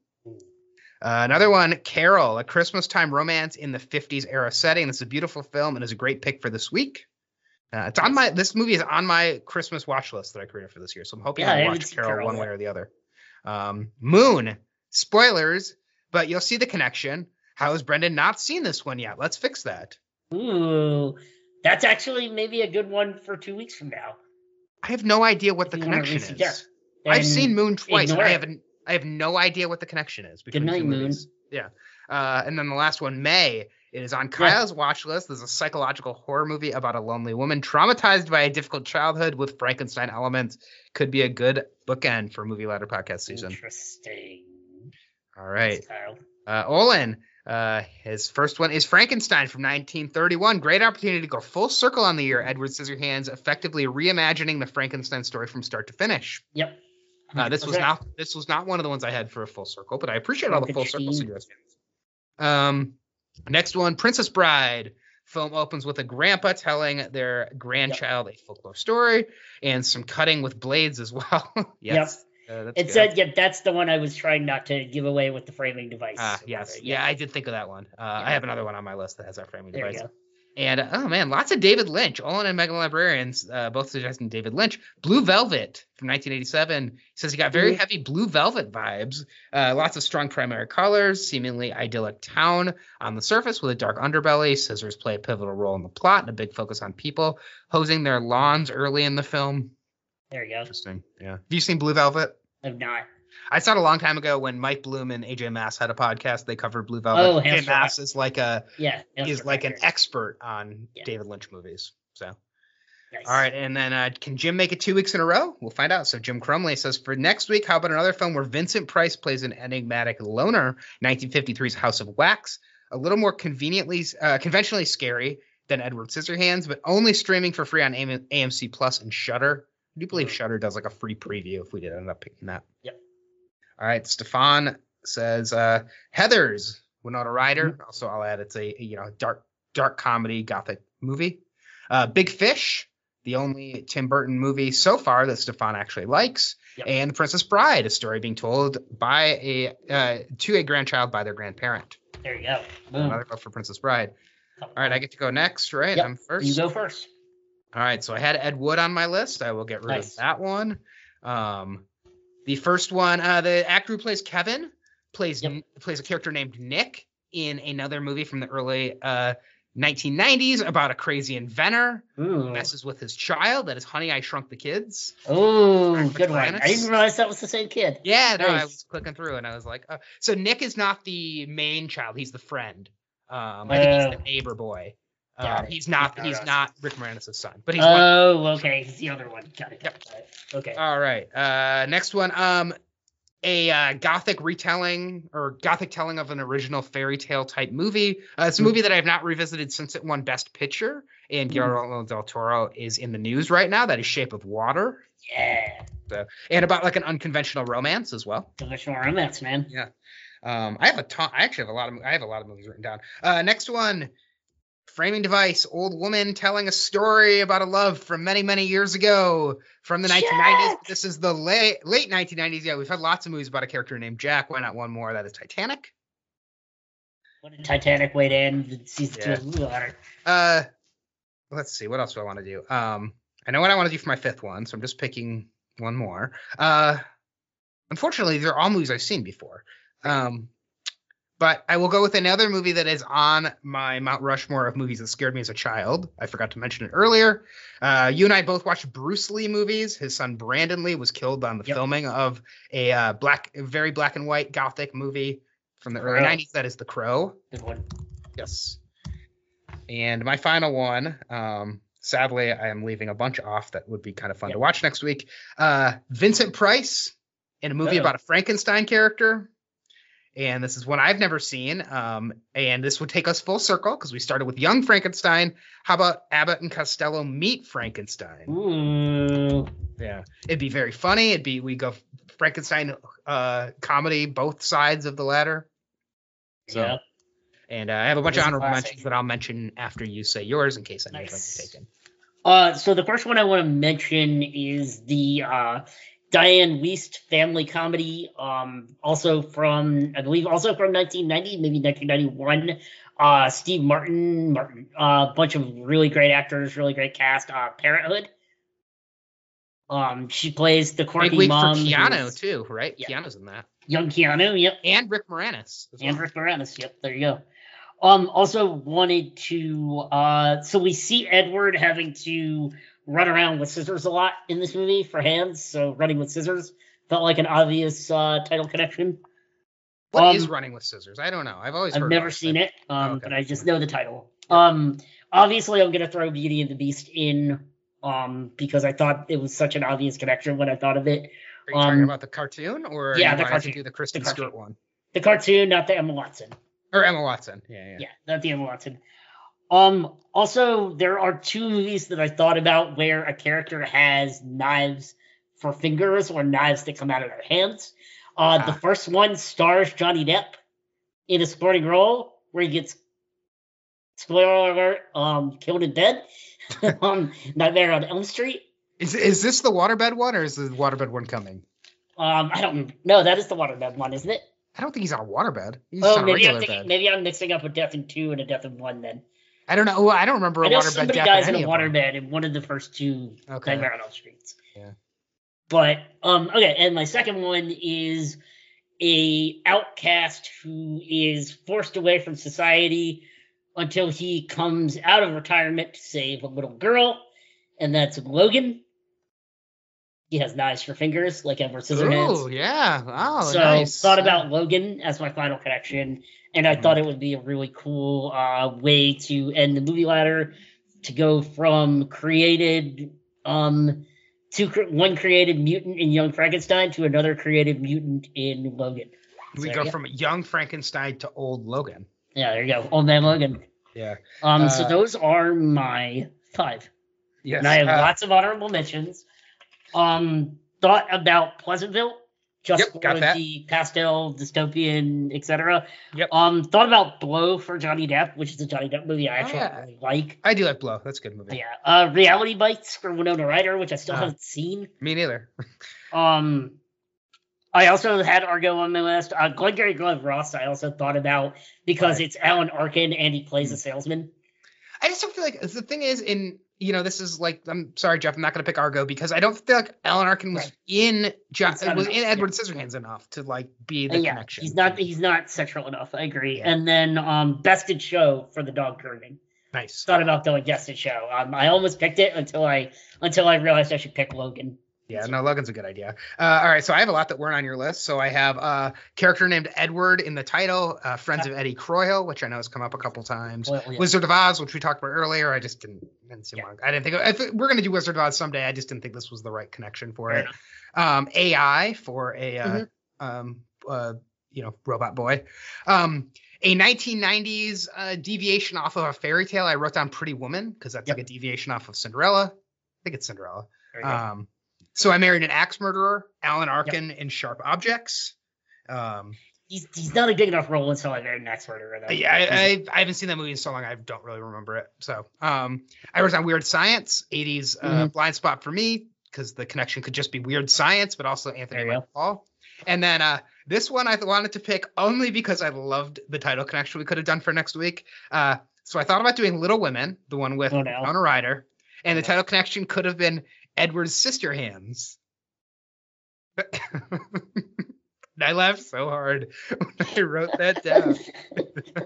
Uh, another one, Carol, a Christmas time romance in the 50s era setting. This is a beautiful film and is a great pick for this week. Uh, it's on my this movie is on my Christmas watch list that I created for this year, so I'm hoping Yeah, I watch Carol, Carol one way or the other. Um, Moon, spoilers, but you'll see the connection. How has Brendan not seen this one yet? Let's fix that. Ooh, that's actually maybe a good one for two weeks from now. I have no idea what If the connection is. I've seen Moon twice. I haven't. I have no idea what the connection is. the night, Moon. Yeah. Uh, and then the last one, May. It is on Kyle's watch list. There's a psychological horror movie about a lonely woman traumatized by a difficult childhood with Frankenstein elements. Could be a good bookend for movie ladder podcast season. Interesting. All right. Uh, Olin, uh, his first one is Frankenstein from 1931. Great opportunity to go full circle on the year. Edward Scissorhands effectively reimagining the Frankenstein story from start to finish. Yep. Uh, this was 100%. not this was not one of the ones I had for a full circle, but I appreciate all the full circle suggestions. Um, next one, Princess Bride. Film opens with a grandpa telling their grandchild a folklore story and some cutting with blades as well. [LAUGHS] yes. Uh, It good. said, yeah, that's the one I was trying not to give away with the framing device. Ah, yes. Yeah, I did think of that one. Uh, I have another one on my list that has our framing There you device. And oh man, lots of David Lynch. Olin and Megan Librarians uh, both suggesting David Lynch. Blue Velvet from 1987. He says he got very Mhm. heavy Blue Velvet vibes. Uh, lots of strong primary colors, seemingly idyllic town on the surface with a dark underbelly. Scissors play a pivotal role in the plot and a big focus on people hosing their lawns early in the film. There you go. Interesting. Yeah. Have you seen Blue Velvet? I've not. I saw it a long time ago when Mike Bloom and AJ Mass had a podcast. They covered Blue Velvet. Oh, AJ Mass is like a Yeah. is like an expert on Yeah. David Lynch movies. So, Nice. all right, and then uh, can Jim make it two weeks in a row? We'll find out. So Jim Crumley says for next week, how about another film where Vincent Price plays an enigmatic loner? 1953's House of Wax, a little more conveniently, uh, conventionally scary than Edward Scissorhands, but only streaming for free on AM- AMC Plus and Shudder. I do believe Mhm. Shudder does like a free preview if we did end up picking that. Yep. All right, Stefan says uh, Heather's Winona Ryder. Mm-hmm. Also, I'll add it's a you know dark dark comedy gothic movie. Uh, Big Fish the only Tim Burton movie so far that Stefan actually likes, Yep. and Princess Bride, a story being told by a uh, to a grandchild by their grandparent. There you go. Boom. Another vote for Princess Bride. All right, I get to go next, right? Yep, I'm first. You go first. All right, so I had Ed Wood on my list. I will get rid Nice. of that one. Um, the first one, uh, the actor who plays Kevin plays Yep. plays a character named Nick in another movie from the early uh, 1990s about a crazy inventor who Ooh. messes with his child. That is Honey, I Shrunk the Kids. Oh, good one. I didn't realize that was the same kid. Yeah, no, I was clicking through and I was like, oh. so Nick is not the main child; he's the friend. Um, I think he's Oh. the neighbor boy. Got Um, he's not. Got He's it. not Rick Moranis' son, but he's one Oh, okay. He's the other one. Got it. Yep. Got it. Okay. All right. Uh, next one. Um, a uh, gothic retelling or gothic telling of an original fairy tale type movie. Uh, it's a Hmm. movie that I have not revisited since it won Best Picture, and Hmm. Guillermo del Toro is in the news right now. That is Shape of Water, yeah. So, and about like an unconventional romance as well. Divisional romance, man. Yeah. Um, I have a ton. I actually have a lot of. I have a lot of movies written down. Uh, next one. Framing device, old woman telling a story about a love from many, many years ago from the 1990s. This is the late late 1990s. Yeah, we've had lots of movies about a character named Jack. Why not one more? That is Titanic. What did Titanic way to end season Yeah. two of Blue Water? Uh, let's see. What else do I want to do? Um, I know what I want to do for my fifth one, so I'm just picking one more. Uh, unfortunately, they're all movies I've seen before. Um, but I will go with another movie that is on my Mount Rushmore of movies that scared me as a child. I forgot to mention it earlier. Uh, you and I both watched Bruce Lee movies. His son Brandon Lee was killed on the Yep. filming of a uh, black, very black and white gothic movie from the early Crow. 90s. That is The Crow. Good one. Yes. And my final one, um, sadly, I am leaving a bunch off that would be kind of fun to watch next week. Uh, Vincent Price in a movie Uh-oh. about a Frankenstein character. And this is one I've never seen. Um, and this would take us full circle because we started with Young Frankenstein. How about Abbott and Costello meet Frankenstein? Ooh. Yeah, it'd be very funny. It'd be we go Frankenstein uh, comedy, both sides of the ladder. So, yeah. And uh, I have a bunch of honorable classic. mentions that I'll mention after you say yours in case any of them Nice. are taken. Uh, so the first one I want to mention is the uh, Dianne Wiest family comedy. Um, also from I believe also from 1990, maybe 1991. Uh, Steve Martin, Martin, a uh, bunch of really great actors, really great cast. Uh, Parenthood. Um, she plays the Big quirky week mom. for Keanu too, right? Yeah. Keanu's in that, Young Keanu, yep. and Rick Moranis. as And. Rick Moranis. Yep, there you go. Um, also wanted to uh so we see Edward having to run around with scissors a lot in this movie for hands, so running with scissors felt like an obvious uh title connection. What is um, running with scissors? I don't know. I've always I've heard never seen it, um, okay. but I just know the title. Um obviously I'm gonna throw Beauty and the Beast in um because I thought it was such an obvious connection when I thought of it. Are you talking um, about the cartoon or yeah, the cartoon. To do the Kristen The. Stewart one The cartoon, not the Emma Watson. or Emma Watson? Yeah, yeah. yeah, not the Emma Watson. Um, also, there are two movies that I thought about where a character has knives for fingers or knives that come out of their hands. Uh, the Ah. first one stars Johnny Depp in a supporting role where he gets, spoiler alert, um, killed in bed. [LAUGHS] um, Nightmare on Elm Street. Is is this the waterbed one or is the waterbed one coming? Um, I don't know. That is the waterbed one, isn't it? I don't think he's on a waterbed. He's Oh, maybe I'm thinking, maybe I'm mixing up a death in two and a death in one. Then I don't know. I don't remember a I know waterbed somebody death dies in any a waterbed in one of the first two Okay. Nightmare on Elm Streets. Yeah. But um, okay, and my second one is a outcast who is forced away from society until he comes out of retirement to save a little girl, and that's Logan. He has knives for fingers, like Edward Scissorhands. Yeah. Oh, yeah. so nice. thought about Logan as my final connection, and I Mhm. thought it would be a really cool uh, way to end the movie ladder to go from created um to one created mutant in Young Frankenstein to another created mutant in Logan. We So, go yeah. from young Frankenstein to old Logan. Yeah, there you go. Old man Logan. Yeah. Um, so Uh, those are my five. Yes. And I have uh, lots of honorable mentions. Um, thought about Pleasantville just Yep, for got that. the pastel dystopian, etc. Yep. Um, thought about Blow for Johnny Depp, which is a Johnny Depp movie I actually yeah. really like. I do like Blow. That's a good movie. Yeah. Uh, Reality Bites for Winona Ryder, which I still Uh-huh. haven't seen. Me neither. [LAUGHS] Um, I also had Argo on my list. Uh, Glengarry Glen Ross, I also thought about because Right. it's Alan Arkin and he plays a Hmm. salesman. I just don't feel like the thing is in you know this is like I'm sorry Jeff I'm not gonna pick Argo because I don't feel like Alan Arkin was Right. in jo- was enough, in. Edward Scissorhands enough to like be the Uh, yeah, connection. he's not he's not central enough. I agree. Yeah. And then um, Best in Show for the dog grooming. nice. Thought about doing Best in Show. Um, I almost picked it until I until I realized I should pick Logan. Yeah, no, Logan's a good idea. Uh, all right, so I have a lot that weren't on your list. So I have a character named Edward in the title, uh, Friends of Eddie Coyle, which I know has come up a couple times. Well, yeah. Wizard of Oz, which we talked about earlier. I just didn't, didn't see Yeah. one. I didn't think if we're gonna do Wizard of Oz someday. I just didn't think this was the right connection for Fair it. Um, AI for a uh, Mhm. um, uh, you know robot boy. Um, a 1990s uh, deviation off of a fairy tale. I wrote down Pretty Woman because that's Yep. like a deviation off of Cinderella. I think it's Cinderella. There you go. So I married an axe murderer, Alan Arkin in Sharp Objects. Um, he's he's not a big enough role until I married an axe murderer though. yeah, I, I, I haven't seen that movie in so long, I don't really remember it. So um, I was on Weird Science, 80s uh, Mhm. blind spot for me because the connection could just be Weird Science, but also Anthony Hall. And then uh, this one I wanted to pick only because I loved the title connection we could have done for next week. Uh, so I thought about doing Little Women, the one with Oh, no. Ryder, and the title connection could have been Edward's sister hands. [LAUGHS] I laughed so hard when I wrote that down. [LAUGHS]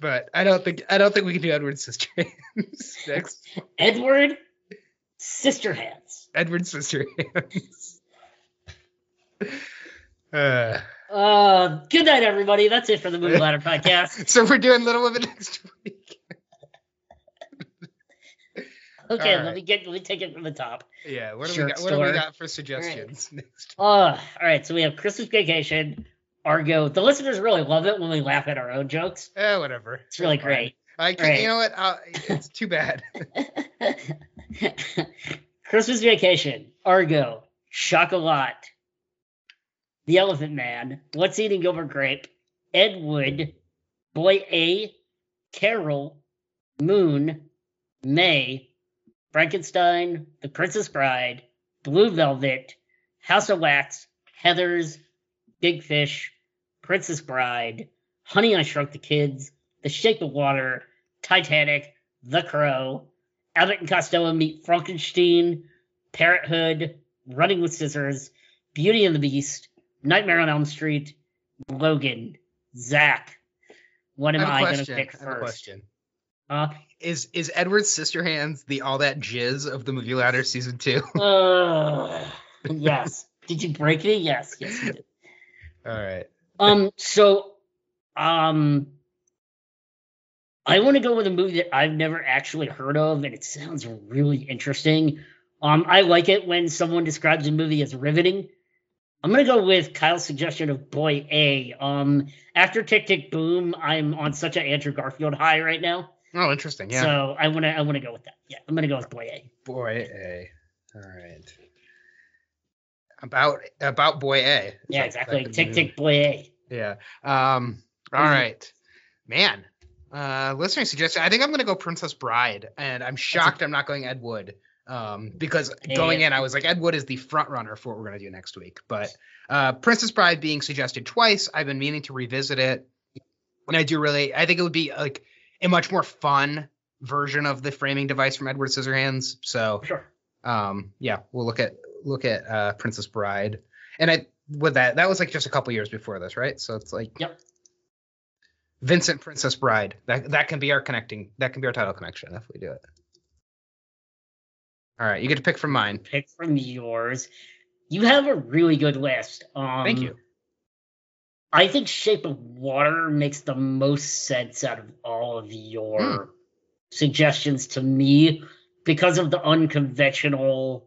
but I don't think I don't think we can do Edward's sister hands [LAUGHS] next. Edward Sister Hands. Edward's sister hands. Uh, Uh, good night, everybody. That's it for the Movie Ladder podcast. so we're doing Little Women next week. Okay, All let me get let me take it from the top. Yeah, what do Shirt we got? What do we got for suggestions [LAUGHS] next? Uh, all right, so we have Christmas Vacation, Argo. The listeners really love it when we laugh at our own jokes. Eh, whatever. It's really fine. great. I can't. Right. You know what? Uh, it's too bad. [LAUGHS] [LAUGHS] Christmas Vacation, Argo, Chocolat, The Elephant Man, What's Eating Gilbert Grape, Ed Wood, Boy A, Carol, Moon, May, Frankenstein, The Princess Bride, Blue Velvet, House of Wax, Heathers, Big Fish, Princess Bride, Honey I Shrunk the Kids, The Shape of Water, Titanic, The Crow, Abbott and Costello meet Frankenstein, Parenthood, Running with Scissors, Beauty and the Beast, Nightmare on Elm Street, Logan, Zach. What am I I going to pick I have a first? question. Uh, Is is Edward's sister hands the all that jizz of the movie ladder season two? [LAUGHS] uh, yes. Did you break it? Yes. Yes, you did. all right. Um. So, um, I want to go with a movie that I've never actually heard of, and it sounds really interesting. Um, I like it when someone describes a movie as riveting. I'm gonna go with Kyle's suggestion of Boy A. Um, after Tick Tick Boom, I'm on such an Andrew Garfield high right now, Oh, interesting. Yeah. so I wanna I wanna go with that. Yeah, I'm gonna go with Boy A. boy A. All right. About about boy A. Is Yeah, exactly. Tick Tick Boy A. Yeah. Um. All Mhm. right, man. Uh, listening suggestion. I think I'm gonna go Princess Bride, and I'm shocked I'm not going Ed Wood. Um, because going in, I was like, Ed Wood is the front runner for what we're gonna do next week. But uh, Princess Bride being suggested twice, I've been meaning to revisit it, and I do really. I think it would be like a much more fun version of the framing device from Edward Scissorhands. So Sure. um yeah we'll look at look at uh princess bride and i with that that was like just a couple years before this right so it's like Yep. vincent princess bride that that can be our connecting that can be our title connection if we do it all right you get to pick from mine Pick from yours. You have a really good list. Um, thank you I think Shape of Water makes the most sense out of all of your Hmm. suggestions to me because of the unconventional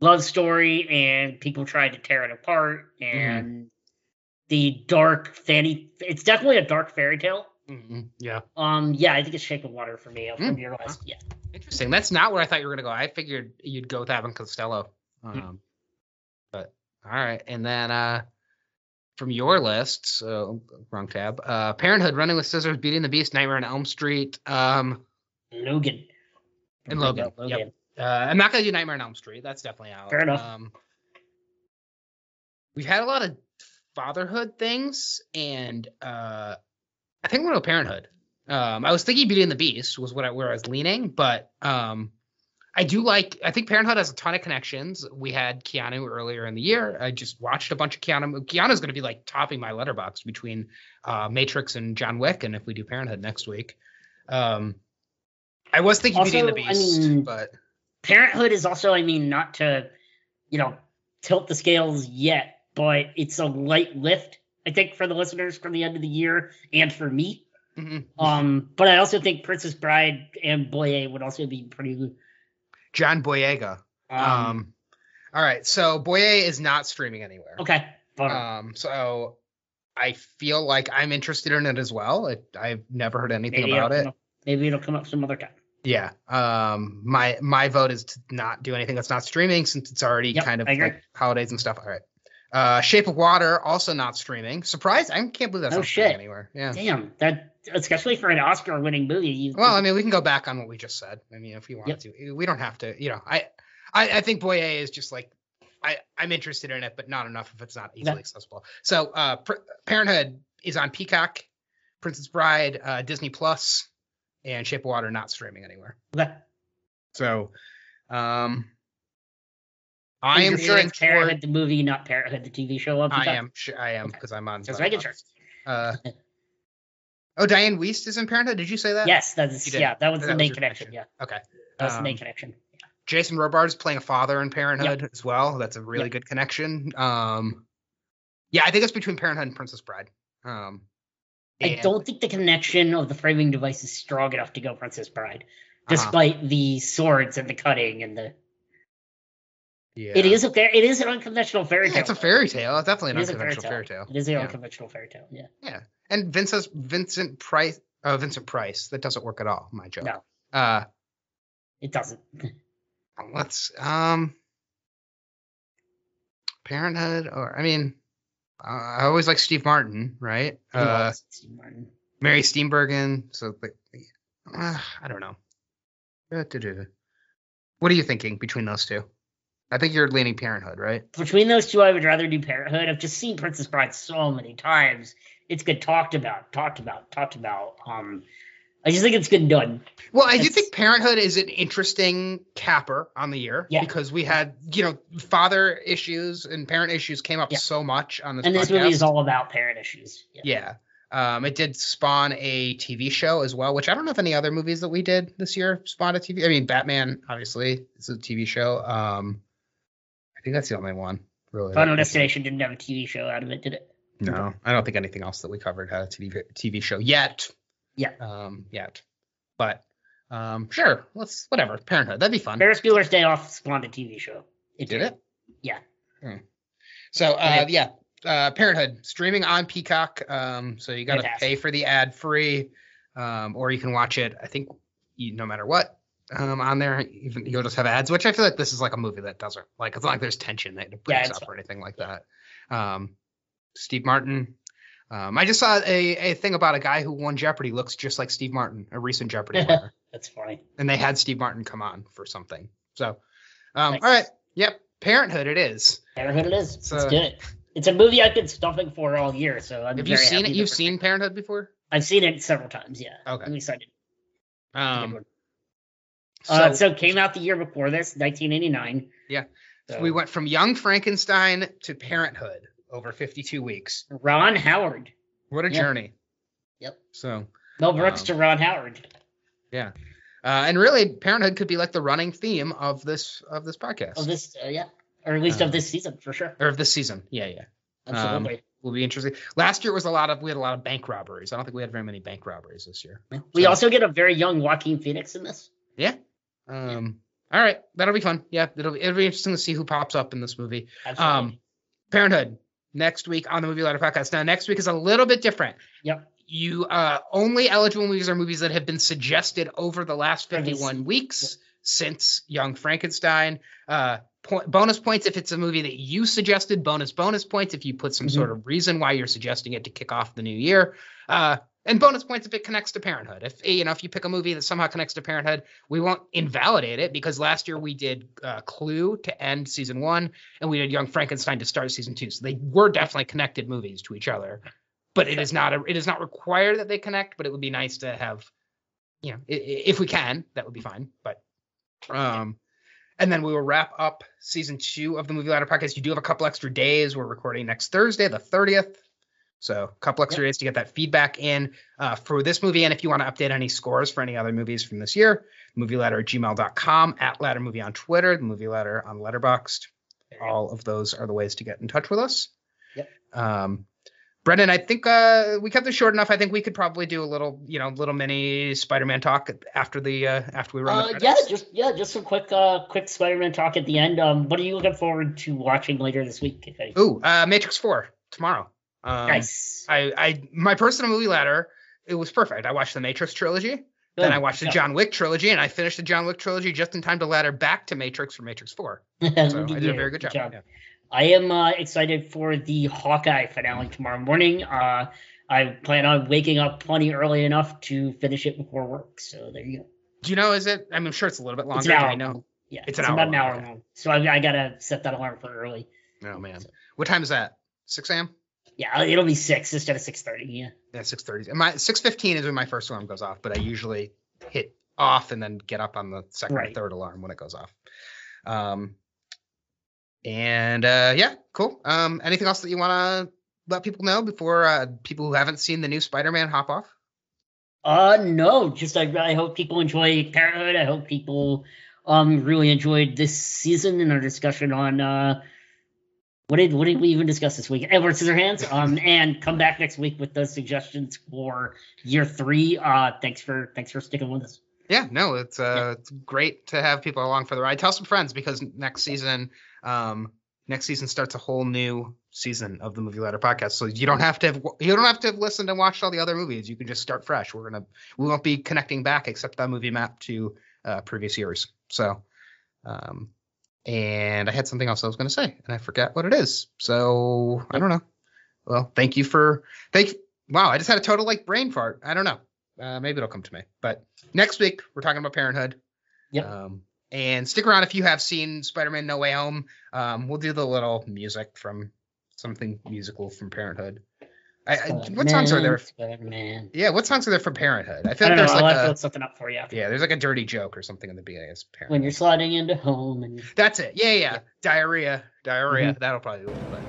love story and people trying to tear it apart Mm-hmm. and the dark fanny. It's definitely a dark fairy tale. Mhm, yeah Um, yeah, I think it's Shape of Water for me from Hmm. your list. Yeah. Interesting. That's not where I thought you were gonna go. I figured you'd go with Abbott and Costello. Um, but all right, and then uh, from your list, so wrong tab. Uh, Parenthood, Running with Scissors, Beauty and the Beast, Nightmare on Elm Street. Um, Logan. And Logan, Logan. yep. uh, I'm not gonna do Nightmare on Elm Street. That's definitely out. Fair enough. Um, we've had a lot of fatherhood things, and uh, I think we're to Parenthood. Um, I was thinking Beauty and the Beast was what I, where I was leaning, but um, I do like. I think Parenthood has a ton of connections. We had Keanu earlier in the year. I just watched a bunch of Keanu. Keanu's going to be like topping my Letterboxd between uh, Matrix and John Wick, and if we do Parenthood next week. Um, I was thinking Beauty and the Also, I Beast, mean, but Parenthood is also, I mean, not to, you know, tilt the scales yet, but it's a light lift, I think, for the listeners from the end of the year and for me. mhm. Um, but I also think Princess Bride and Boy A would also be pretty. John Boyega. Um, Um, all right, so Boy A is not streaming anywhere. okay. Um, so I feel like I'm interested in it as well. It, I've never heard anything maybe about it. up- maybe it'll come up some other time. Yeah. Um, my my vote is to not do anything that's not streaming since it's already Yep, kind of like holidays and stuff. All right. Uh, Shape of Water also not streaming. Surprise! I can't believe that's No not streaming shit. anywhere. Yeah. Damn, that especially for an Oscar-winning movie. You, Well, I mean, we can go back on what we just said. I mean, if we wanted to, we don't have to. You know, I, I, I think Boy A is just like, I, I'm interested in it, but not enough if it's not easily Yeah. accessible. So, uh, Pr- Parenthood is on Peacock, Princess Bride, uh, Disney Plus, and Shape of Water not streaming anywhere. okay. So, um, I am sure it's Parenthood toward. the movie, not Parenthood the TV show. I am, sure, I am, because I'm on. Just making sure. Uh, [LAUGHS] oh, Dianne Wiest is in Parenthood. Did you say that? Yes, that's yeah. That was That the was main your connection. connection. Yeah, Okay. that was the Um, main connection. Jason Robards is playing a father in Parenthood Yep. as well. That's a really Yep. good connection. Um, yeah, I think it's between Parenthood and Princess Bride. Um, I don't think the connection of the framing device is strong enough to go Princess Bride, Uh-huh. despite the swords and the cutting and the. Yeah. It is a fair. It is an unconventional fairy Yeah, tale. it's a fairy tale. It's definitely an It fairy unconventional fairy tale. tale. It is an Yeah. unconventional fairy tale. Yeah. Yeah, and Vincent Vincent Price. Oh, Vincent Price. That doesn't work at all. My joke. No. Uh, It doesn't. let's um, Parenthood, or I mean, uh, I always like Steve Martin, right? Uh, Steve Martin. Mary Steenburgen. So like, uh, I don't know. What are you thinking between those two? I think you're leaning Parenthood, right? Between those two, I would rather do Parenthood. I've just seen Princess Bride so many times. It's good talked about, talked about, talked about. Um, I just think it's good done. Well, I do think Parenthood is an interesting capper on the year Yeah. because we had, you know, father issues and parent issues came up Yeah. so much on this And this podcast. movie is all about parent issues. Yeah. yeah. Um, it did spawn a TV show as well, which I don't know if any other movies that we did this year spawned a TV. I mean, Batman obviously is a TV show. Um, I think that's the only one really. Final Destination didn't have a TV show out of it, did it? No, I don't think anything else that we covered had a TV TV show yet. Yeah. Um, yet, but um, sure, let's whatever. Parenthood, that'd be fun. Ferris Bueller's Day Off spawned a TV show. It did it? Yeah. Hmm. So uh, yeah, uh, Parenthood streaming on Peacock. Um, so you got to pay for the ad free, um, or you can watch it. I think you, no matter what. Um, on there, even you'll just have ads, which I feel like this is like a movie that doesn't like it's not like there's tension that it breaks it's up or anything like that. Um, Steve Martin. Um, I just saw a, a thing about a guy who won Jeopardy looks just like Steve Martin, a recent Jeopardy [LAUGHS] winner, That's funny. and they had Steve Martin come on for something. So, um, Nice. all right, yep, Parenthood it is. Parenthood it is. So- Let's do it. It's a movie I've been stuffing for all year, so I'm Have you very seen it? You've seen Parenthood before? I've seen it several times. Yeah. Okay. I'm excited. Um, so, uh, so it came out the year before this, 1989. Yeah. So we went from Young Frankenstein to Parenthood over 52 weeks. Ron Howard. What a Yeah. journey. Yep. So, Mel Brooks Um, to Ron Howard. Yeah. Uh, and really, Parenthood could be like the running theme of this of this podcast Of this, uh, yeah, or at least of this season for sure. or of this season. Yeah, yeah. Absolutely. Will be interesting. Last year was a lot of we had a lot of bank robberies. I don't think we had very many bank robberies this year. we so- also get a very young Joaquin Phoenix in this. Yeah. Um. All right, that'll be fun. Yeah, it'll be, it'll be interesting to see who pops up in this movie. Absolutely. Um, Parenthood next week on the Movie Ladder podcast. Now, next week is a little bit different. Yep. you uh, only eligible movies are movies that have been suggested over the last For this- 51 weeks since Young Frankenstein. Uh, point, bonus points if it's a movie that you suggested. Bonus bonus points if you put some Mhm. sort of reason why you're suggesting it to kick off the new year. Uh, and bonus points if it connects to Parenthood. If you know if you pick a movie that somehow connects to Parenthood, we won't invalidate it because last year we did uh, Clue to end season one, and we did Young Frankenstein to start season two. So they were definitely connected movies to each other. But it is not a, it is not required that they connect. But it would be nice to have, you know, if we can, that would be fine. But um, and then we will wrap up season two of the Movie Ladder podcast. You do have a couple extra days. We're recording next Thursday, the 30th. So a couple extra days to get that feedback in uh, for this movie. And if you want to update any scores for any other movies from this year, movie ladder at gmail.com, at ladder movie on Twitter, the movie ladder on Letterboxd. All of those are the ways to get in touch with us. Yep. Um, Brendan, I think uh, we kept this short enough. I think we could probably do a little, you know, little mini Spider-Man talk after the uh, after we run Uh, the yeah, just yeah, just some quick uh quick Spider-Man talk at the end. Um, what are you looking forward to watching later this week? If? Ooh, uh, Matrix Four tomorrow. Um, nice. I, I, my personal movie ladder, it was perfect. I watched the Matrix trilogy, then I watched the Yeah. John Wick trilogy, and I finished the John Wick trilogy just in time to ladder back to Matrix for Matrix Four. [LAUGHS] So I did a very good job. Yeah. I am uh, excited for the Hawkeye finale tomorrow morning. Uh, I plan on waking up plenty early enough to finish it before work. So there you go. Do you know? Is it? I'm sure it's a little bit longer. It's an hour. I know. Yeah, It's it's, an hour about an hour okay. long. So I, I gotta set that alarm for early. Oh man, what time is that? 6 a.m. Yeah, it'll be six instead of six thirty. Yeah. Yeah, 6:30. My 6:15 is when my first alarm goes off, but I usually hit off and then get up on the second or third alarm when it goes off. Um, and uh, yeah, cool. Um, anything else that you want to let people know before uh, people who haven't seen the new Spider-Man hop off? Uh no, just I, I hope people enjoy Parenthood. I hope people um really enjoyed this season and our discussion on uh what did what did we even discuss this week? Edward Scissorhands. Um and come back next week with those suggestions for year three. Uh thanks for thanks for sticking with us. Yeah, no, it's uh, it's great to have people along for the ride. Tell some friends because next season, um, next season starts a whole new season of the Movie Ladder podcast. So you don't have to have, you don't have to have listened and watched all the other movies. You can just start fresh. We're gonna we won't be connecting back except that movie map to uh, previous years. So, um, and I had something else I was gonna say and I forgot what it is. So I don't know. Well, thank you for thank. Wow, I just had a total like brain fart. I don't know. Uh, maybe it'll come to me. But next week we're talking about Parenthood. Yep. Um, and stick around if you have seen Spider-Man: No Way Home. Um, we'll do the little music from something musical from Parenthood. I, I, what songs are there? Spider-Man. Yeah, what songs are there from Parenthood? I I feel don't like know. there's I'll like have to a look something up for you after. yeah, there's like a dirty joke or something in the beginning. It's Parenthood. When you're sliding into home and That's it. Yeah, yeah. yeah. Diarrhea, diarrhea. Mm-hmm. That'll probably do it. But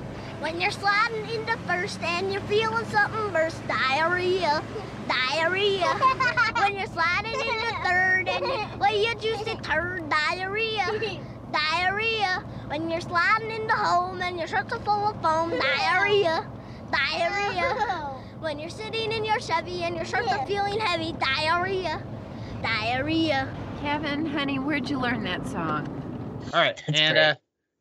When you're sliding into first and you're feeling something burst, diarrhea, diarrhea. [LAUGHS] when you're sliding into third and you, well, you juicy turd, diarrhea, diarrhea. When you're sliding into home and your shirts are full of foam, diarrhea, diarrhea. [LAUGHS] When you're sitting in your Chevy and your shirts are feeling heavy, diarrhea, diarrhea. Kevin, honey, where'd you learn that song? all right, That's and great. uh,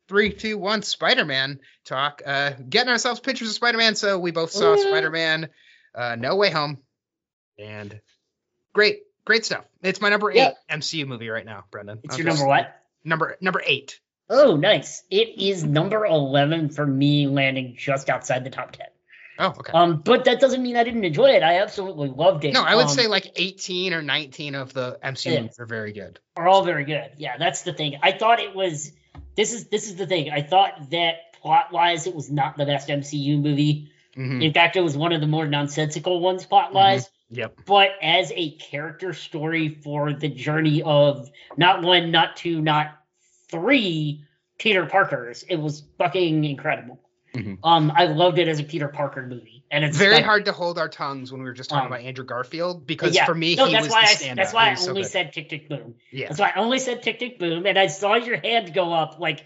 three, two, one, Spider-Man talk. Uh, getting ourselves pictures of Spider-Man. So we both saw Ooh. Spider-Man: uh, No Way Home, and great, great stuff. It's my number eight Yeah. MCU movie right now, Brendan. it's I'll your just- number what? Number number eight. Oh, nice. It is number 11 for me, landing just outside the top 10. Oh, okay. Um, but that doesn't mean I didn't enjoy it. I absolutely loved it. no, I would Um, say like 18 or 19 of the MCU Yeah. movies are very good. are all very good. Yeah, that's the thing. I thought it was. This is this is the thing. I thought that plot wise, it was not the best MCU movie. Mhm. In fact, it was one of the more nonsensical ones plot wise. Yep. But as a character story for the journey of not one, not two, not three Peter Parkers, it was fucking incredible. Mhm. Um, I loved it as a Peter Parker movie, and it's Very like- hard to hold our tongues when we were just talking Um, about Andrew Garfield because yeah. for me no, he that's was why the I, standout. that's why I was so only said tick tick boom. yeah. That's why I only said tick tick boom, and I saw your hand go up like I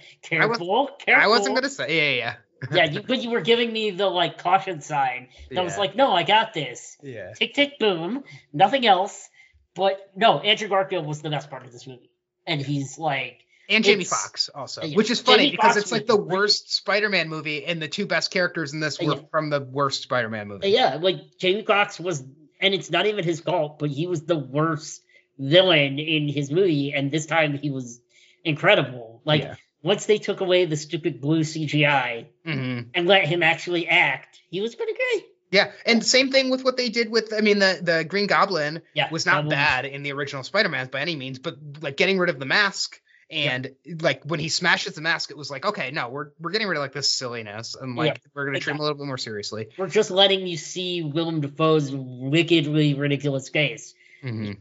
was- careful, careful. I wasn't gonna say yeah, yeah, yeah, you, but you were giving me the like caution sign. yeah. Was like, no, I got this. yeah. Tick tick boom, nothing else. But no, Andrew Garfield was the best part of this movie, and he's like, and Jamie Foxx also, yeah, which is funny Jamie because Foxx it's like the worst Spider-Man movie, and the two best characters in this were Yeah. from the worst Spider-Man movie. Yeah, like Jamie Foxx was, and it's not even his fault, but he was the worst villain in his movie, and this time he was incredible. Like Yeah. once they took away the stupid blue CGI hmm and let him actually act, he was pretty great. Yeah, and same thing with what they did with. I mean, the the Green Goblin Yeah, was not was- bad in the original Spider-Man by any means, but like getting rid of the mask and like when he smashes the mask, it was like, okay, no, we're we're getting rid of like this silliness and like Yeah, we're gonna treat him a little bit more seriously. We're just letting you see Willem Dafoe's wickedly ridiculous face. hmm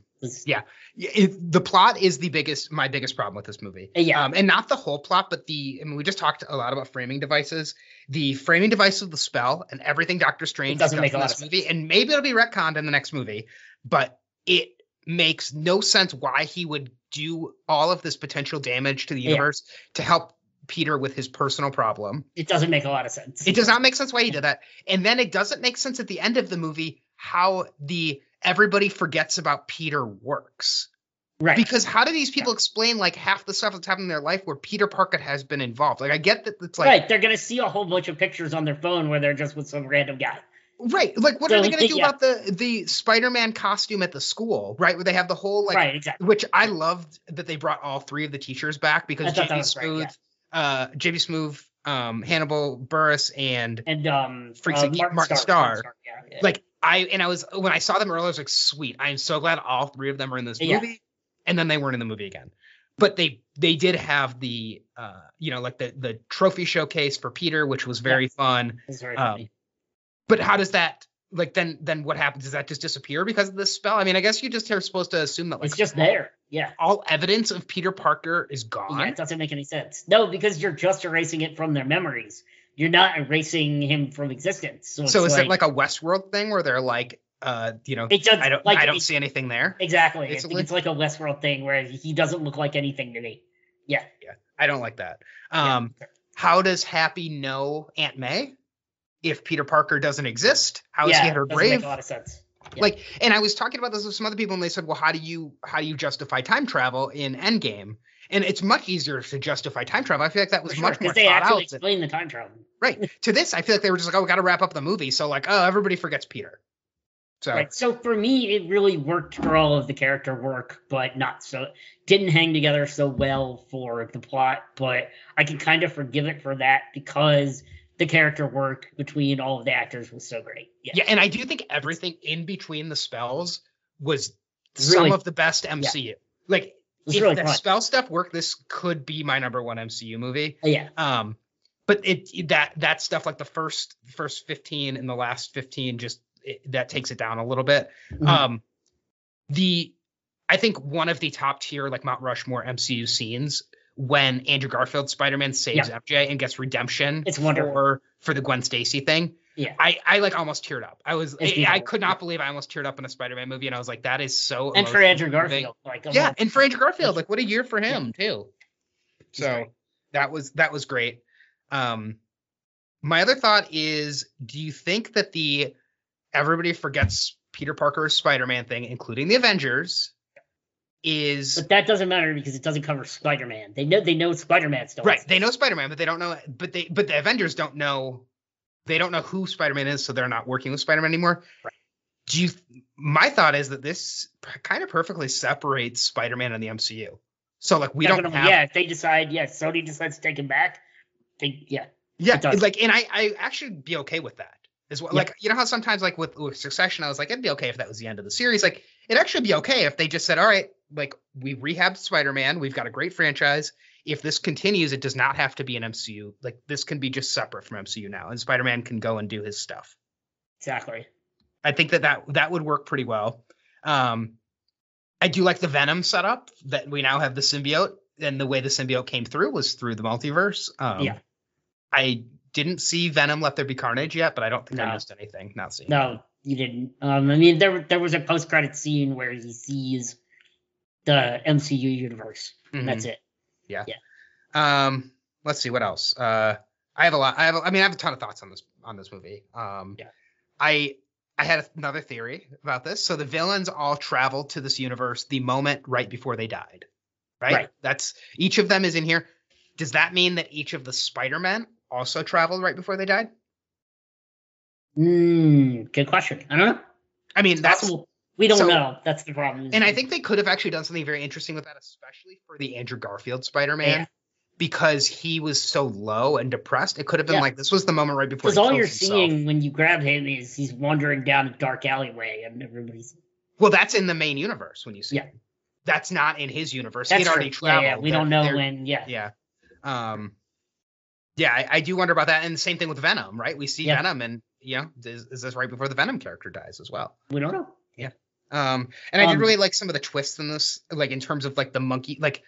Yeah. Yeah, it, the plot is the biggest, my biggest problem with this movie. Yeah. Um, and not the whole plot, but the. I mean, we just talked a lot about framing devices. The framing device of the spell and everything Doctor Strange doesn't make a in lot this of movie, and maybe it'll be retconned in the next movie, but it makes no sense why he would do all of this potential damage to the Yeah. universe to help Peter with his personal problem. It doesn't make a lot of sense. It does not make sense why he did that. And then it doesn't make sense at the end of the movie how the everybody forgets about Peter works. right. Because how do these people explain like half the stuff that's happening in their life where Peter Parker has been involved? Like I get that it's like right. They're gonna see a whole bunch of pictures on their phone where they're just with some random guy. Right. Like what So are they gonna do yeah. about the the Spider-Man costume at the school, right? Where they have the whole like right. Exactly. which I loved that they brought all three of the teachers back because JB Smoove, yeah. uh JB Smoove, um, Hannibal Buress and And um, Freaks uh, and Martin, Martin Starr. Starr. Yeah, like I and I was when I saw them earlier, I was like, sweet. I am so glad all three of them are in this movie. And then they weren't in the movie again. But they they did have the uh you know like the the trophy showcase for Peter, which was very fun. It's very um, funny. But how does that like then then what happens? Does that just disappear because of this spell? I mean, I guess you just are supposed to assume that like it's just there. Yeah. all evidence of Peter Parker is gone. Yeah, it doesn't make any sense. No, because you're just erasing it from their memories. You're not erasing him from existence. So, so it's is it like a Westworld thing where they're like uh you know it does I don't like I don't see anything there. exactly. I think basically? it's like a Westworld thing where he doesn't look like anything to me. Yeah. Yeah. I don't like that. yeah. Um how does Happy know Aunt May if Peter Parker doesn't exist? How is yeah, he at her doesn't make grave? a lot of sense. Yeah. Like, and I was talking about this with some other people, and they said, "Well, how do you how do you justify time travel in Endgame?" And it's much easier to justify time travel. I feel like that was For much sure, more because they actually out. than- explain the time travel. [LAUGHS] right to this, I feel like they were just like, "Oh, we got to wrap up the movie," so like, oh, everybody forgets Peter. So Right. So for me, it really worked for all of the character work, but not so didn't hang together so well for the plot. But I can kind of forgive it for that because the character work between all of the actors was so great. Yeah. yeah, and I do think everything in between the spells was Really- some of the best MCU. Like, if really the fun. spell stuff worked, this could be my number one MCU movie. yeah. Um, but it that that stuff like the first first fifteen and the last fifteen just it, that takes it down a little bit. Mhm. Um, the I think one of the top tier like Mount Rushmore MCU scenes when Andrew Garfield Spider Man saves MJ and gets redemption It's wonderful. for for the Gwen Stacy thing. Yeah. I I like almost teared up. I was I, I could not believe I almost teared up in a Spider Man movie and I was like that is so And for Andrew moving. Garfield, like Yeah, and for Andrew Garfield, like what a year for him too. So that was that was great. Um, my other thought is, do you think that the everybody forgets Peter Parker's Spider-Man thing, including the Avengers, is But that doesn't matter because it doesn't cover Spider-Man. They know they know Spider-Man still. right? They know Spider-Man, but they don't know. But they but the Avengers don't know. They don't know who Spider-Man is, so they're not working with Spider-Man anymore. Right. Do you? My thought is that this kind of perfectly separates Spider-Man and the MCU. So like we don't have yeah, if they decide, yeah, Sony decides to take him back, they, yeah, Yeah, It like, and I, I actually be okay with that as well. Yeah. Like, you know how sometimes, like with, with Succession, I was like, it'd be okay if that was the end of the series. Like, it'd actually be okay if they just said, all right, like we rehabbed Spider-Man, we've got a great franchise. If this continues, it does not have to be an MCU. Like, this can be just separate from MCU now, and Spider-Man can go and do his stuff. exactly. I think that that that would work pretty well. Um, I do like the Venom setup that we now have the symbiote, and the way the symbiote came through was through the multiverse. Um, Yeah. I didn't see Venom Let There Be Carnage yet, but I don't think I missed anything not seeing. No, you didn't. Um, I mean, there there was a post credit scene where he sees the MCU universe. Mhm. That's it. Yeah. Yeah. Um, let's see what else. Uh, I have a lot. I have. a- I mean, I have a ton of thoughts on this on this movie. Um, Yeah. I I had another theory about this. So the villains all traveled to this universe the moment right before they died. right? Right. That's each of them is in here. Does that mean that each of the Spider-Men also traveled right before they died? Mm, good question. I don't know. I mean, It's that's possible. We don't so- know. That's the problem. and I think they could have actually done something very interesting with that, especially for the Andrew Garfield Spider-Man. Yeah. Because he was so low and depressed, it could have been Yeah. like this was the moment right before. because all you're himself. seeing when you grab him is he's wandering down a dark alleyway and everybody's Well, that's in the main universe when you see Yeah. him. That's not in his universe. that's He'd already true. Yeah, traveled. yeah, we don't know when. Yeah, Yeah. Um. Yeah, I, I do wonder about that, and the same thing with Venom, right? We see Yeah. Venom, and you know, is, is this right before the Venom character dies as well? we don't know. Um, and I did Um, really like some of the twists in this, like in terms of like the monkey, like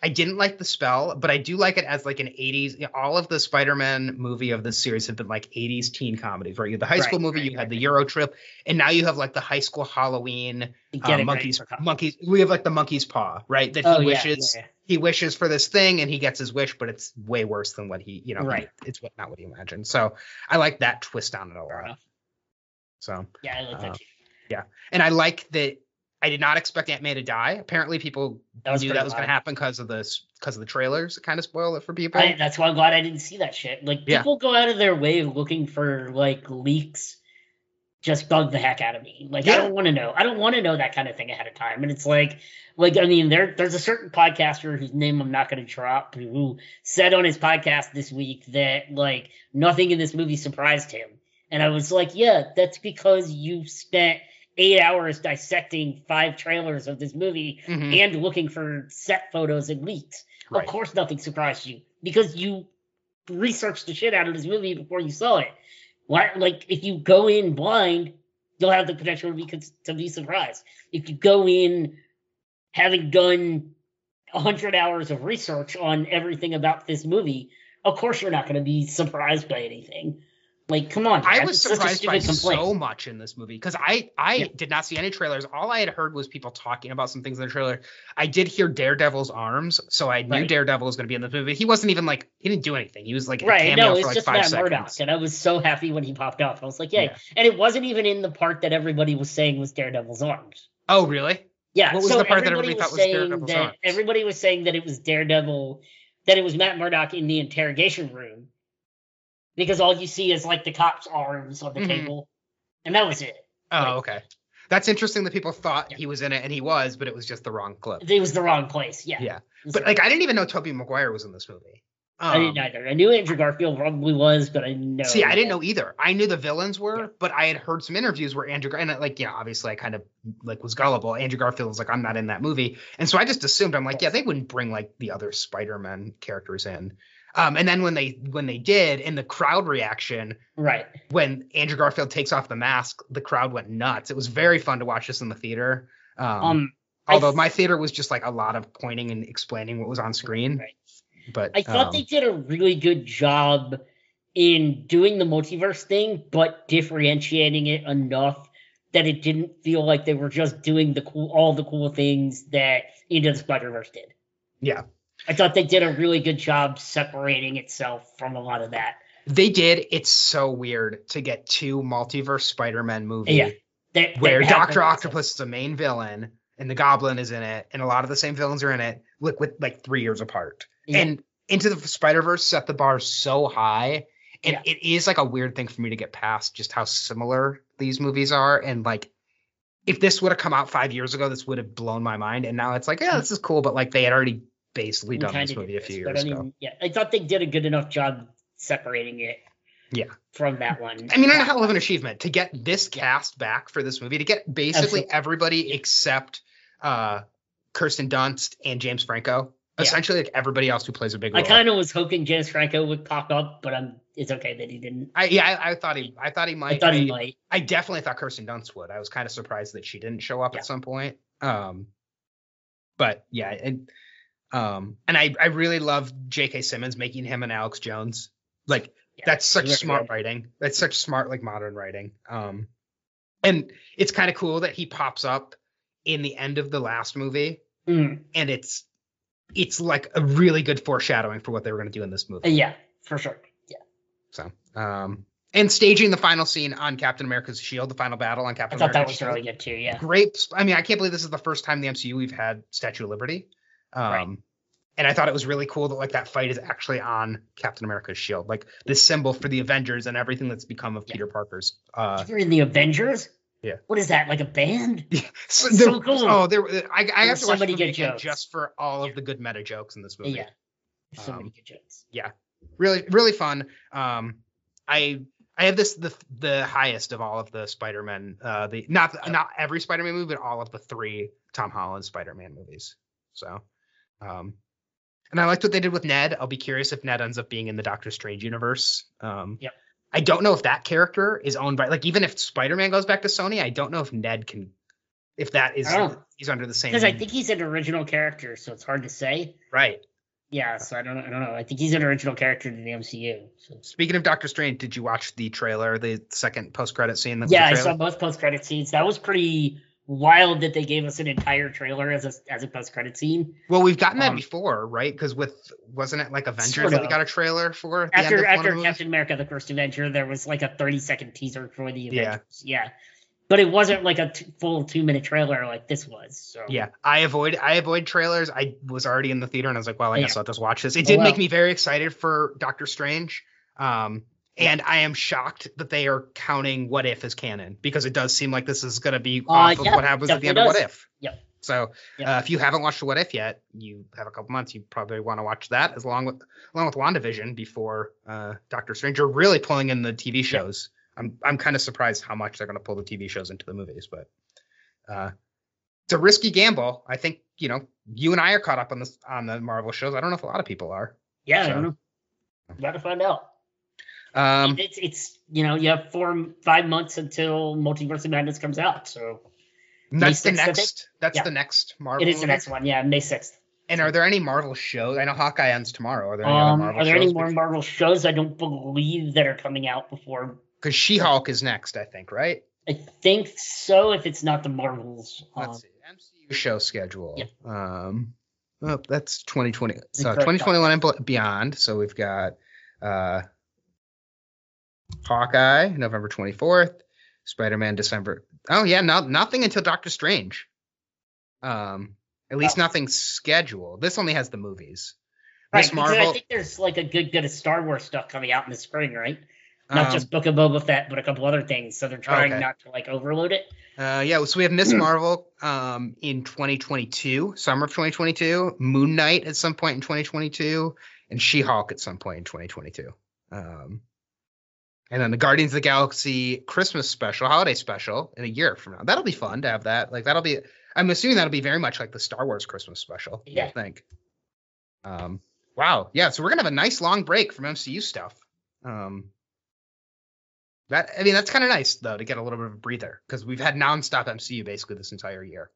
I didn't like the spell, but I do like it as like an 80s. You know, all of the Spider-Man movie of this series have been like 80s teen comedies, right? You had the high school Right, movie, right, you had right. the Euro trip, and now you have like the high school Halloween uh, monkeys, monkeys. We have like the monkey's paw, right? That he Oh, yeah, wishes yeah. he wishes for this thing and he gets his wish, but it's way worse than what he, you know, he- Right. it's what not what he imagined. So I like that twist on it a lot. So Yeah, I like that Uh, too. And I like that I did not expect Aunt May to die. Apparently, people That knew that was going to happen because of the because of the trailers. It kind of spoiled it for people. I, that's why I'm glad I didn't see that shit. Like Yeah. people go out of their way looking for like leaks, just bug the heck out of me. Like I don't want to know. I don't want to know that kind of thing ahead of time. And it's like, like I mean, there there's a certain podcaster whose name I'm not going to drop who said on his podcast this week that like nothing in this movie surprised him. And I was like, yeah, that's because you spent eight hours dissecting five trailers of this movie Mhm. and looking for set photos and leaks. Right. Of course, nothing surprised you because you researched the shit out of this movie before you saw it. Why, like, if you go in blind, you'll have the potential to be to be surprised. If you go in having done a hundred hours of research on everything about this movie, of course you're not going to be surprised by anything. Like, come on, I was surprised by complaint. so much in this movie because I I Yeah. did not see any trailers. All I had heard was people talking about some things in the trailer. I did hear Daredevil's arms, so I knew Right. Daredevil was going to be in the movie. He wasn't even like he didn't do anything. He was like a Right, cameo no, for it's like just five Matt seconds. Murdock, and I was so happy when he popped up. I was like, yay. Yeah. And it wasn't even in the part that everybody was saying was Daredevil's arms. Oh really? Yeah, What was so the part that everybody everybody thought was Daredevil's that arms? everybody was saying that it was Daredevil, that it was Matt Murdock in the interrogation room, because all you see is like the cop's arms on the Mhm. table, and that was it. Oh Right. okay. That's interesting that people thought Yeah. he was in it and he was, but it was just the wrong clip. It was the wrong place. Yeah, Yeah. But like I didn't even know Tobey Maguire was in this movie. I didn't Um, either. I knew Andrew Garfield probably was, but I didn't know. See, I didn't know either. I knew the villains were, Yeah. but I had heard some interviews where Andrew and like, yeah, obviously I kind of like was gullible. Andrew Garfield was like, I'm not in that movie, and so I just assumed I'm like, yeah, they wouldn't bring like the other Spider-Man characters in. Um, and then when they when they did, in the crowd reaction Right. when Andrew Garfield takes off the mask, the crowd went nuts. It was very fun to watch this in the theater. Um, Um. Although th- my theater was just like a lot of pointing and explaining what was on screen, Right. but I thought um, they did a really good job in doing the multiverse thing, but differentiating it enough that it didn't feel like they were just doing the cool, all the cool things that Into the Spider Verse did. yeah. I thought they did a really good job separating itself from a lot of that. They did. It's so weird to get two multiverse Spider-Man movies Yeah, That, that where. Doctor Octopus is the main villain and the Goblin is in it, and a lot of the same villains are in it. Look, with like three years apart. Yeah. And Into the Spider Verse set the bar so high, and Yeah. it is like a weird thing for me to get past just how similar these movies are, and like. If this would have come out five years ago, this would have blown my mind. And now it's like, yeah, this is cool, but like they had already basically done this movie did a few years I ago. yeah, I thought they did a good enough job separating it. Yeah. From that one. I mean, a hell of an achievement to get this cast back for this movie, to get basically Absolutely. everybody except uh, Kirsten Dunst and James Franco. Yeah. Essentially, like everybody else who plays a big role. I kind of was hoping James Franco would pop up, but I'm. It's okay that he didn't. I, yeah, I, I thought he, I thought he might. I thought he I, might. I definitely thought Kirsten Dunst would. I was kind of surprised that she didn't show up Yeah. at some point. Um, but yeah, and um, and I, I really love J.K. Simmons making him and Alex Jones. Like Yeah, that's such really smart good. writing. That's such smart like modern writing. Um, and it's kind of cool that he pops up in the end of the last movie, Mm, and it's it's like a really good foreshadowing for what they were going to do in this movie. yeah, for sure. Yeah, So, um, and staging the final scene on Captain America's shield, the final battle on Captain. I Captain thought that was shield. really good too. Yeah, Great. I mean, I can't believe this is the first time in the MCU we've had Statue of Liberty. Um, Right. and I thought it was really cool that like that fight is actually on Captain America's shield, like this symbol for the Avengers and everything that's become of Yeah. Peter Parker's. Uh, You're in the Avengers. Yeah. What is that? Like a band? [LAUGHS] so, there- so cool. Oh, there. I, I There have to were watch the many movie good again jokes. just for all of the good meta jokes in this movie. Yeah. So Um, many good jokes. Yeah. Really really fun um i i have this the the highest of all of the spider-man uh the not not every spider-man movie but all of the three tom holland spider-man movies so um and i liked what they did with ned i'll be curious if ned ends up being in the doctor strange universe um Yep. i don't know if that character is owned by like even if spider-man goes back to sony i don't know if ned can if that is don't- he's under the same Because I think he's an original character, so it's hard to say. right Yeah, so I don't, I don't know. I think he's an original character in the MCU. So. speaking of doctor strange did you watch the trailer the second post-credit scene that was Yeah, I saw both post credit scenes. That was pretty wild that they gave us an entire trailer as a as a post credit scene. Well, we've gotten that Um, before, right? Because with wasn't it like Avengers Sort that we got a trailer for at the end After of after? Captain America: The First Avenger, there was like a thirty second teaser for the Yeah. Avengers. Yeah, but it wasn't like a t- full two minute trailer like this was. So Yeah, I avoid I avoid trailers. I was already in the theater and I was like, well, I Yeah. guess I'll just watch this. It Oh, did make me very excited for Doctor Strange. Um, and I am shocked that they are counting What If as canon because it does seem like this is going to be Uh, off of what happens at the end definitely of What. If. Yep. So Yep. uh, if you haven't watched What If yet, you have a couple months. You probably want to watch that as long with along with WandaVision before uh, Doctor Strange. Are really pulling in the TV shows. I'm I'm kind of surprised how much they're going to pull the TV shows into the movies, but uh, it's a risky gamble. I think you know you and I are caught up on this on the Marvel shows. I don't know if a lot of people are. yeah, I don't know. Got to find out. Um, it's it's you know you have four five months until Multiverse of Madness comes out, so that's the 6th, I next. That's Yeah. the next Marvel. it is the next one. Yeah, May sixth. And are there any Marvel shows? I know Hawkeye ends tomorrow. Are there any Um, other Marvel are there any more Marvel shows? I don't believe that are coming out before. Because She-Hulk is next, I think, right? I think so. If it's not the Marvels, um, Let's see. MCU show schedule. Yeah. Um, oh, that's 2020. So 2021 and beyond. So we've got uh, Hawkeye, November 24th. Spider-Man, December. Oh yeah, no, nothing until Doctor Strange. Um, at least Oh. nothing scheduled. This only has the movies. right? Miss because I think there's like a good bit of Star Wars stuff coming out in the spring, right? Not um, just Book of Boba Fett, but a couple other things. So they're trying Okay. not to like overload it. Uh, yeah, so we have Ms. Marvel um, in 2022, summer of 2022, Moon Knight at some point in 2022, and She Hulk at some point in 2022. Um, and then the Guardians of the Galaxy Christmas special, holiday special in a year from now. That'll be fun to have that. Like, that'll be, I'm assuming that'll be very much like the Star Wars Christmas special. Yeah. I think. Um, wow. Yeah. So we're going to have a nice long break from MCU stuff. Um, that I mean that's kind of nice though to get a little bit of a breather because we've had nonstop MCU basically this entire year.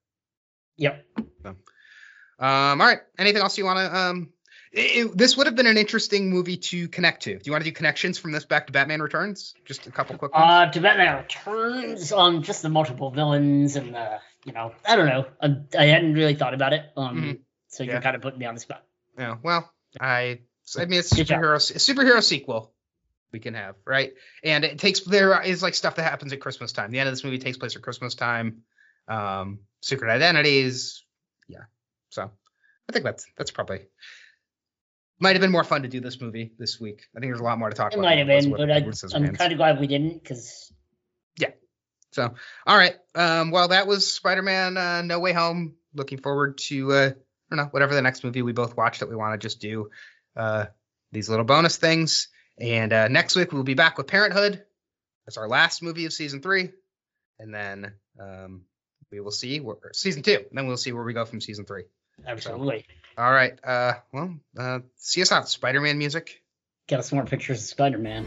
Yep. Um, all right. Anything else you want to? Um, it- this would have been an interesting movie to connect to. Do you want to do connections from this back to Batman Returns? Just a couple quick ones. Uh, to Batman Returns, um, just the multiple villains and the, you know, I don't know. I, I hadn't really thought about it. Um, Mhm. so you're kind of putting me on the spot. yeah. Well, I I mean it's a superhero a superhero sequel we can have right, and it takes there is like stuff that happens at Christmas time. The end of this movie takes place at Christmas time. Um, secret identities. Yeah. So I think that's that's probably might have been more fun to do this movie this week. I think there's a lot more to talk It about. might have been, but I, I'm Scissorhands. kind of glad we didn't because Yeah. So, all right. Um, well, that was Spider-Man: uh, No Way Home. Looking forward to uh, I don't know whatever the next movie we both watch that we want to just do uh, these little bonus things. And uh, next week we'll be back with Parenthood. That's our last movie of season three, and then um, we will see where, season two. And then we'll see where we go from season three. absolutely. All right. Uh, well, uh, see us out. Spider-Man music. Got us more pictures of Spider Man.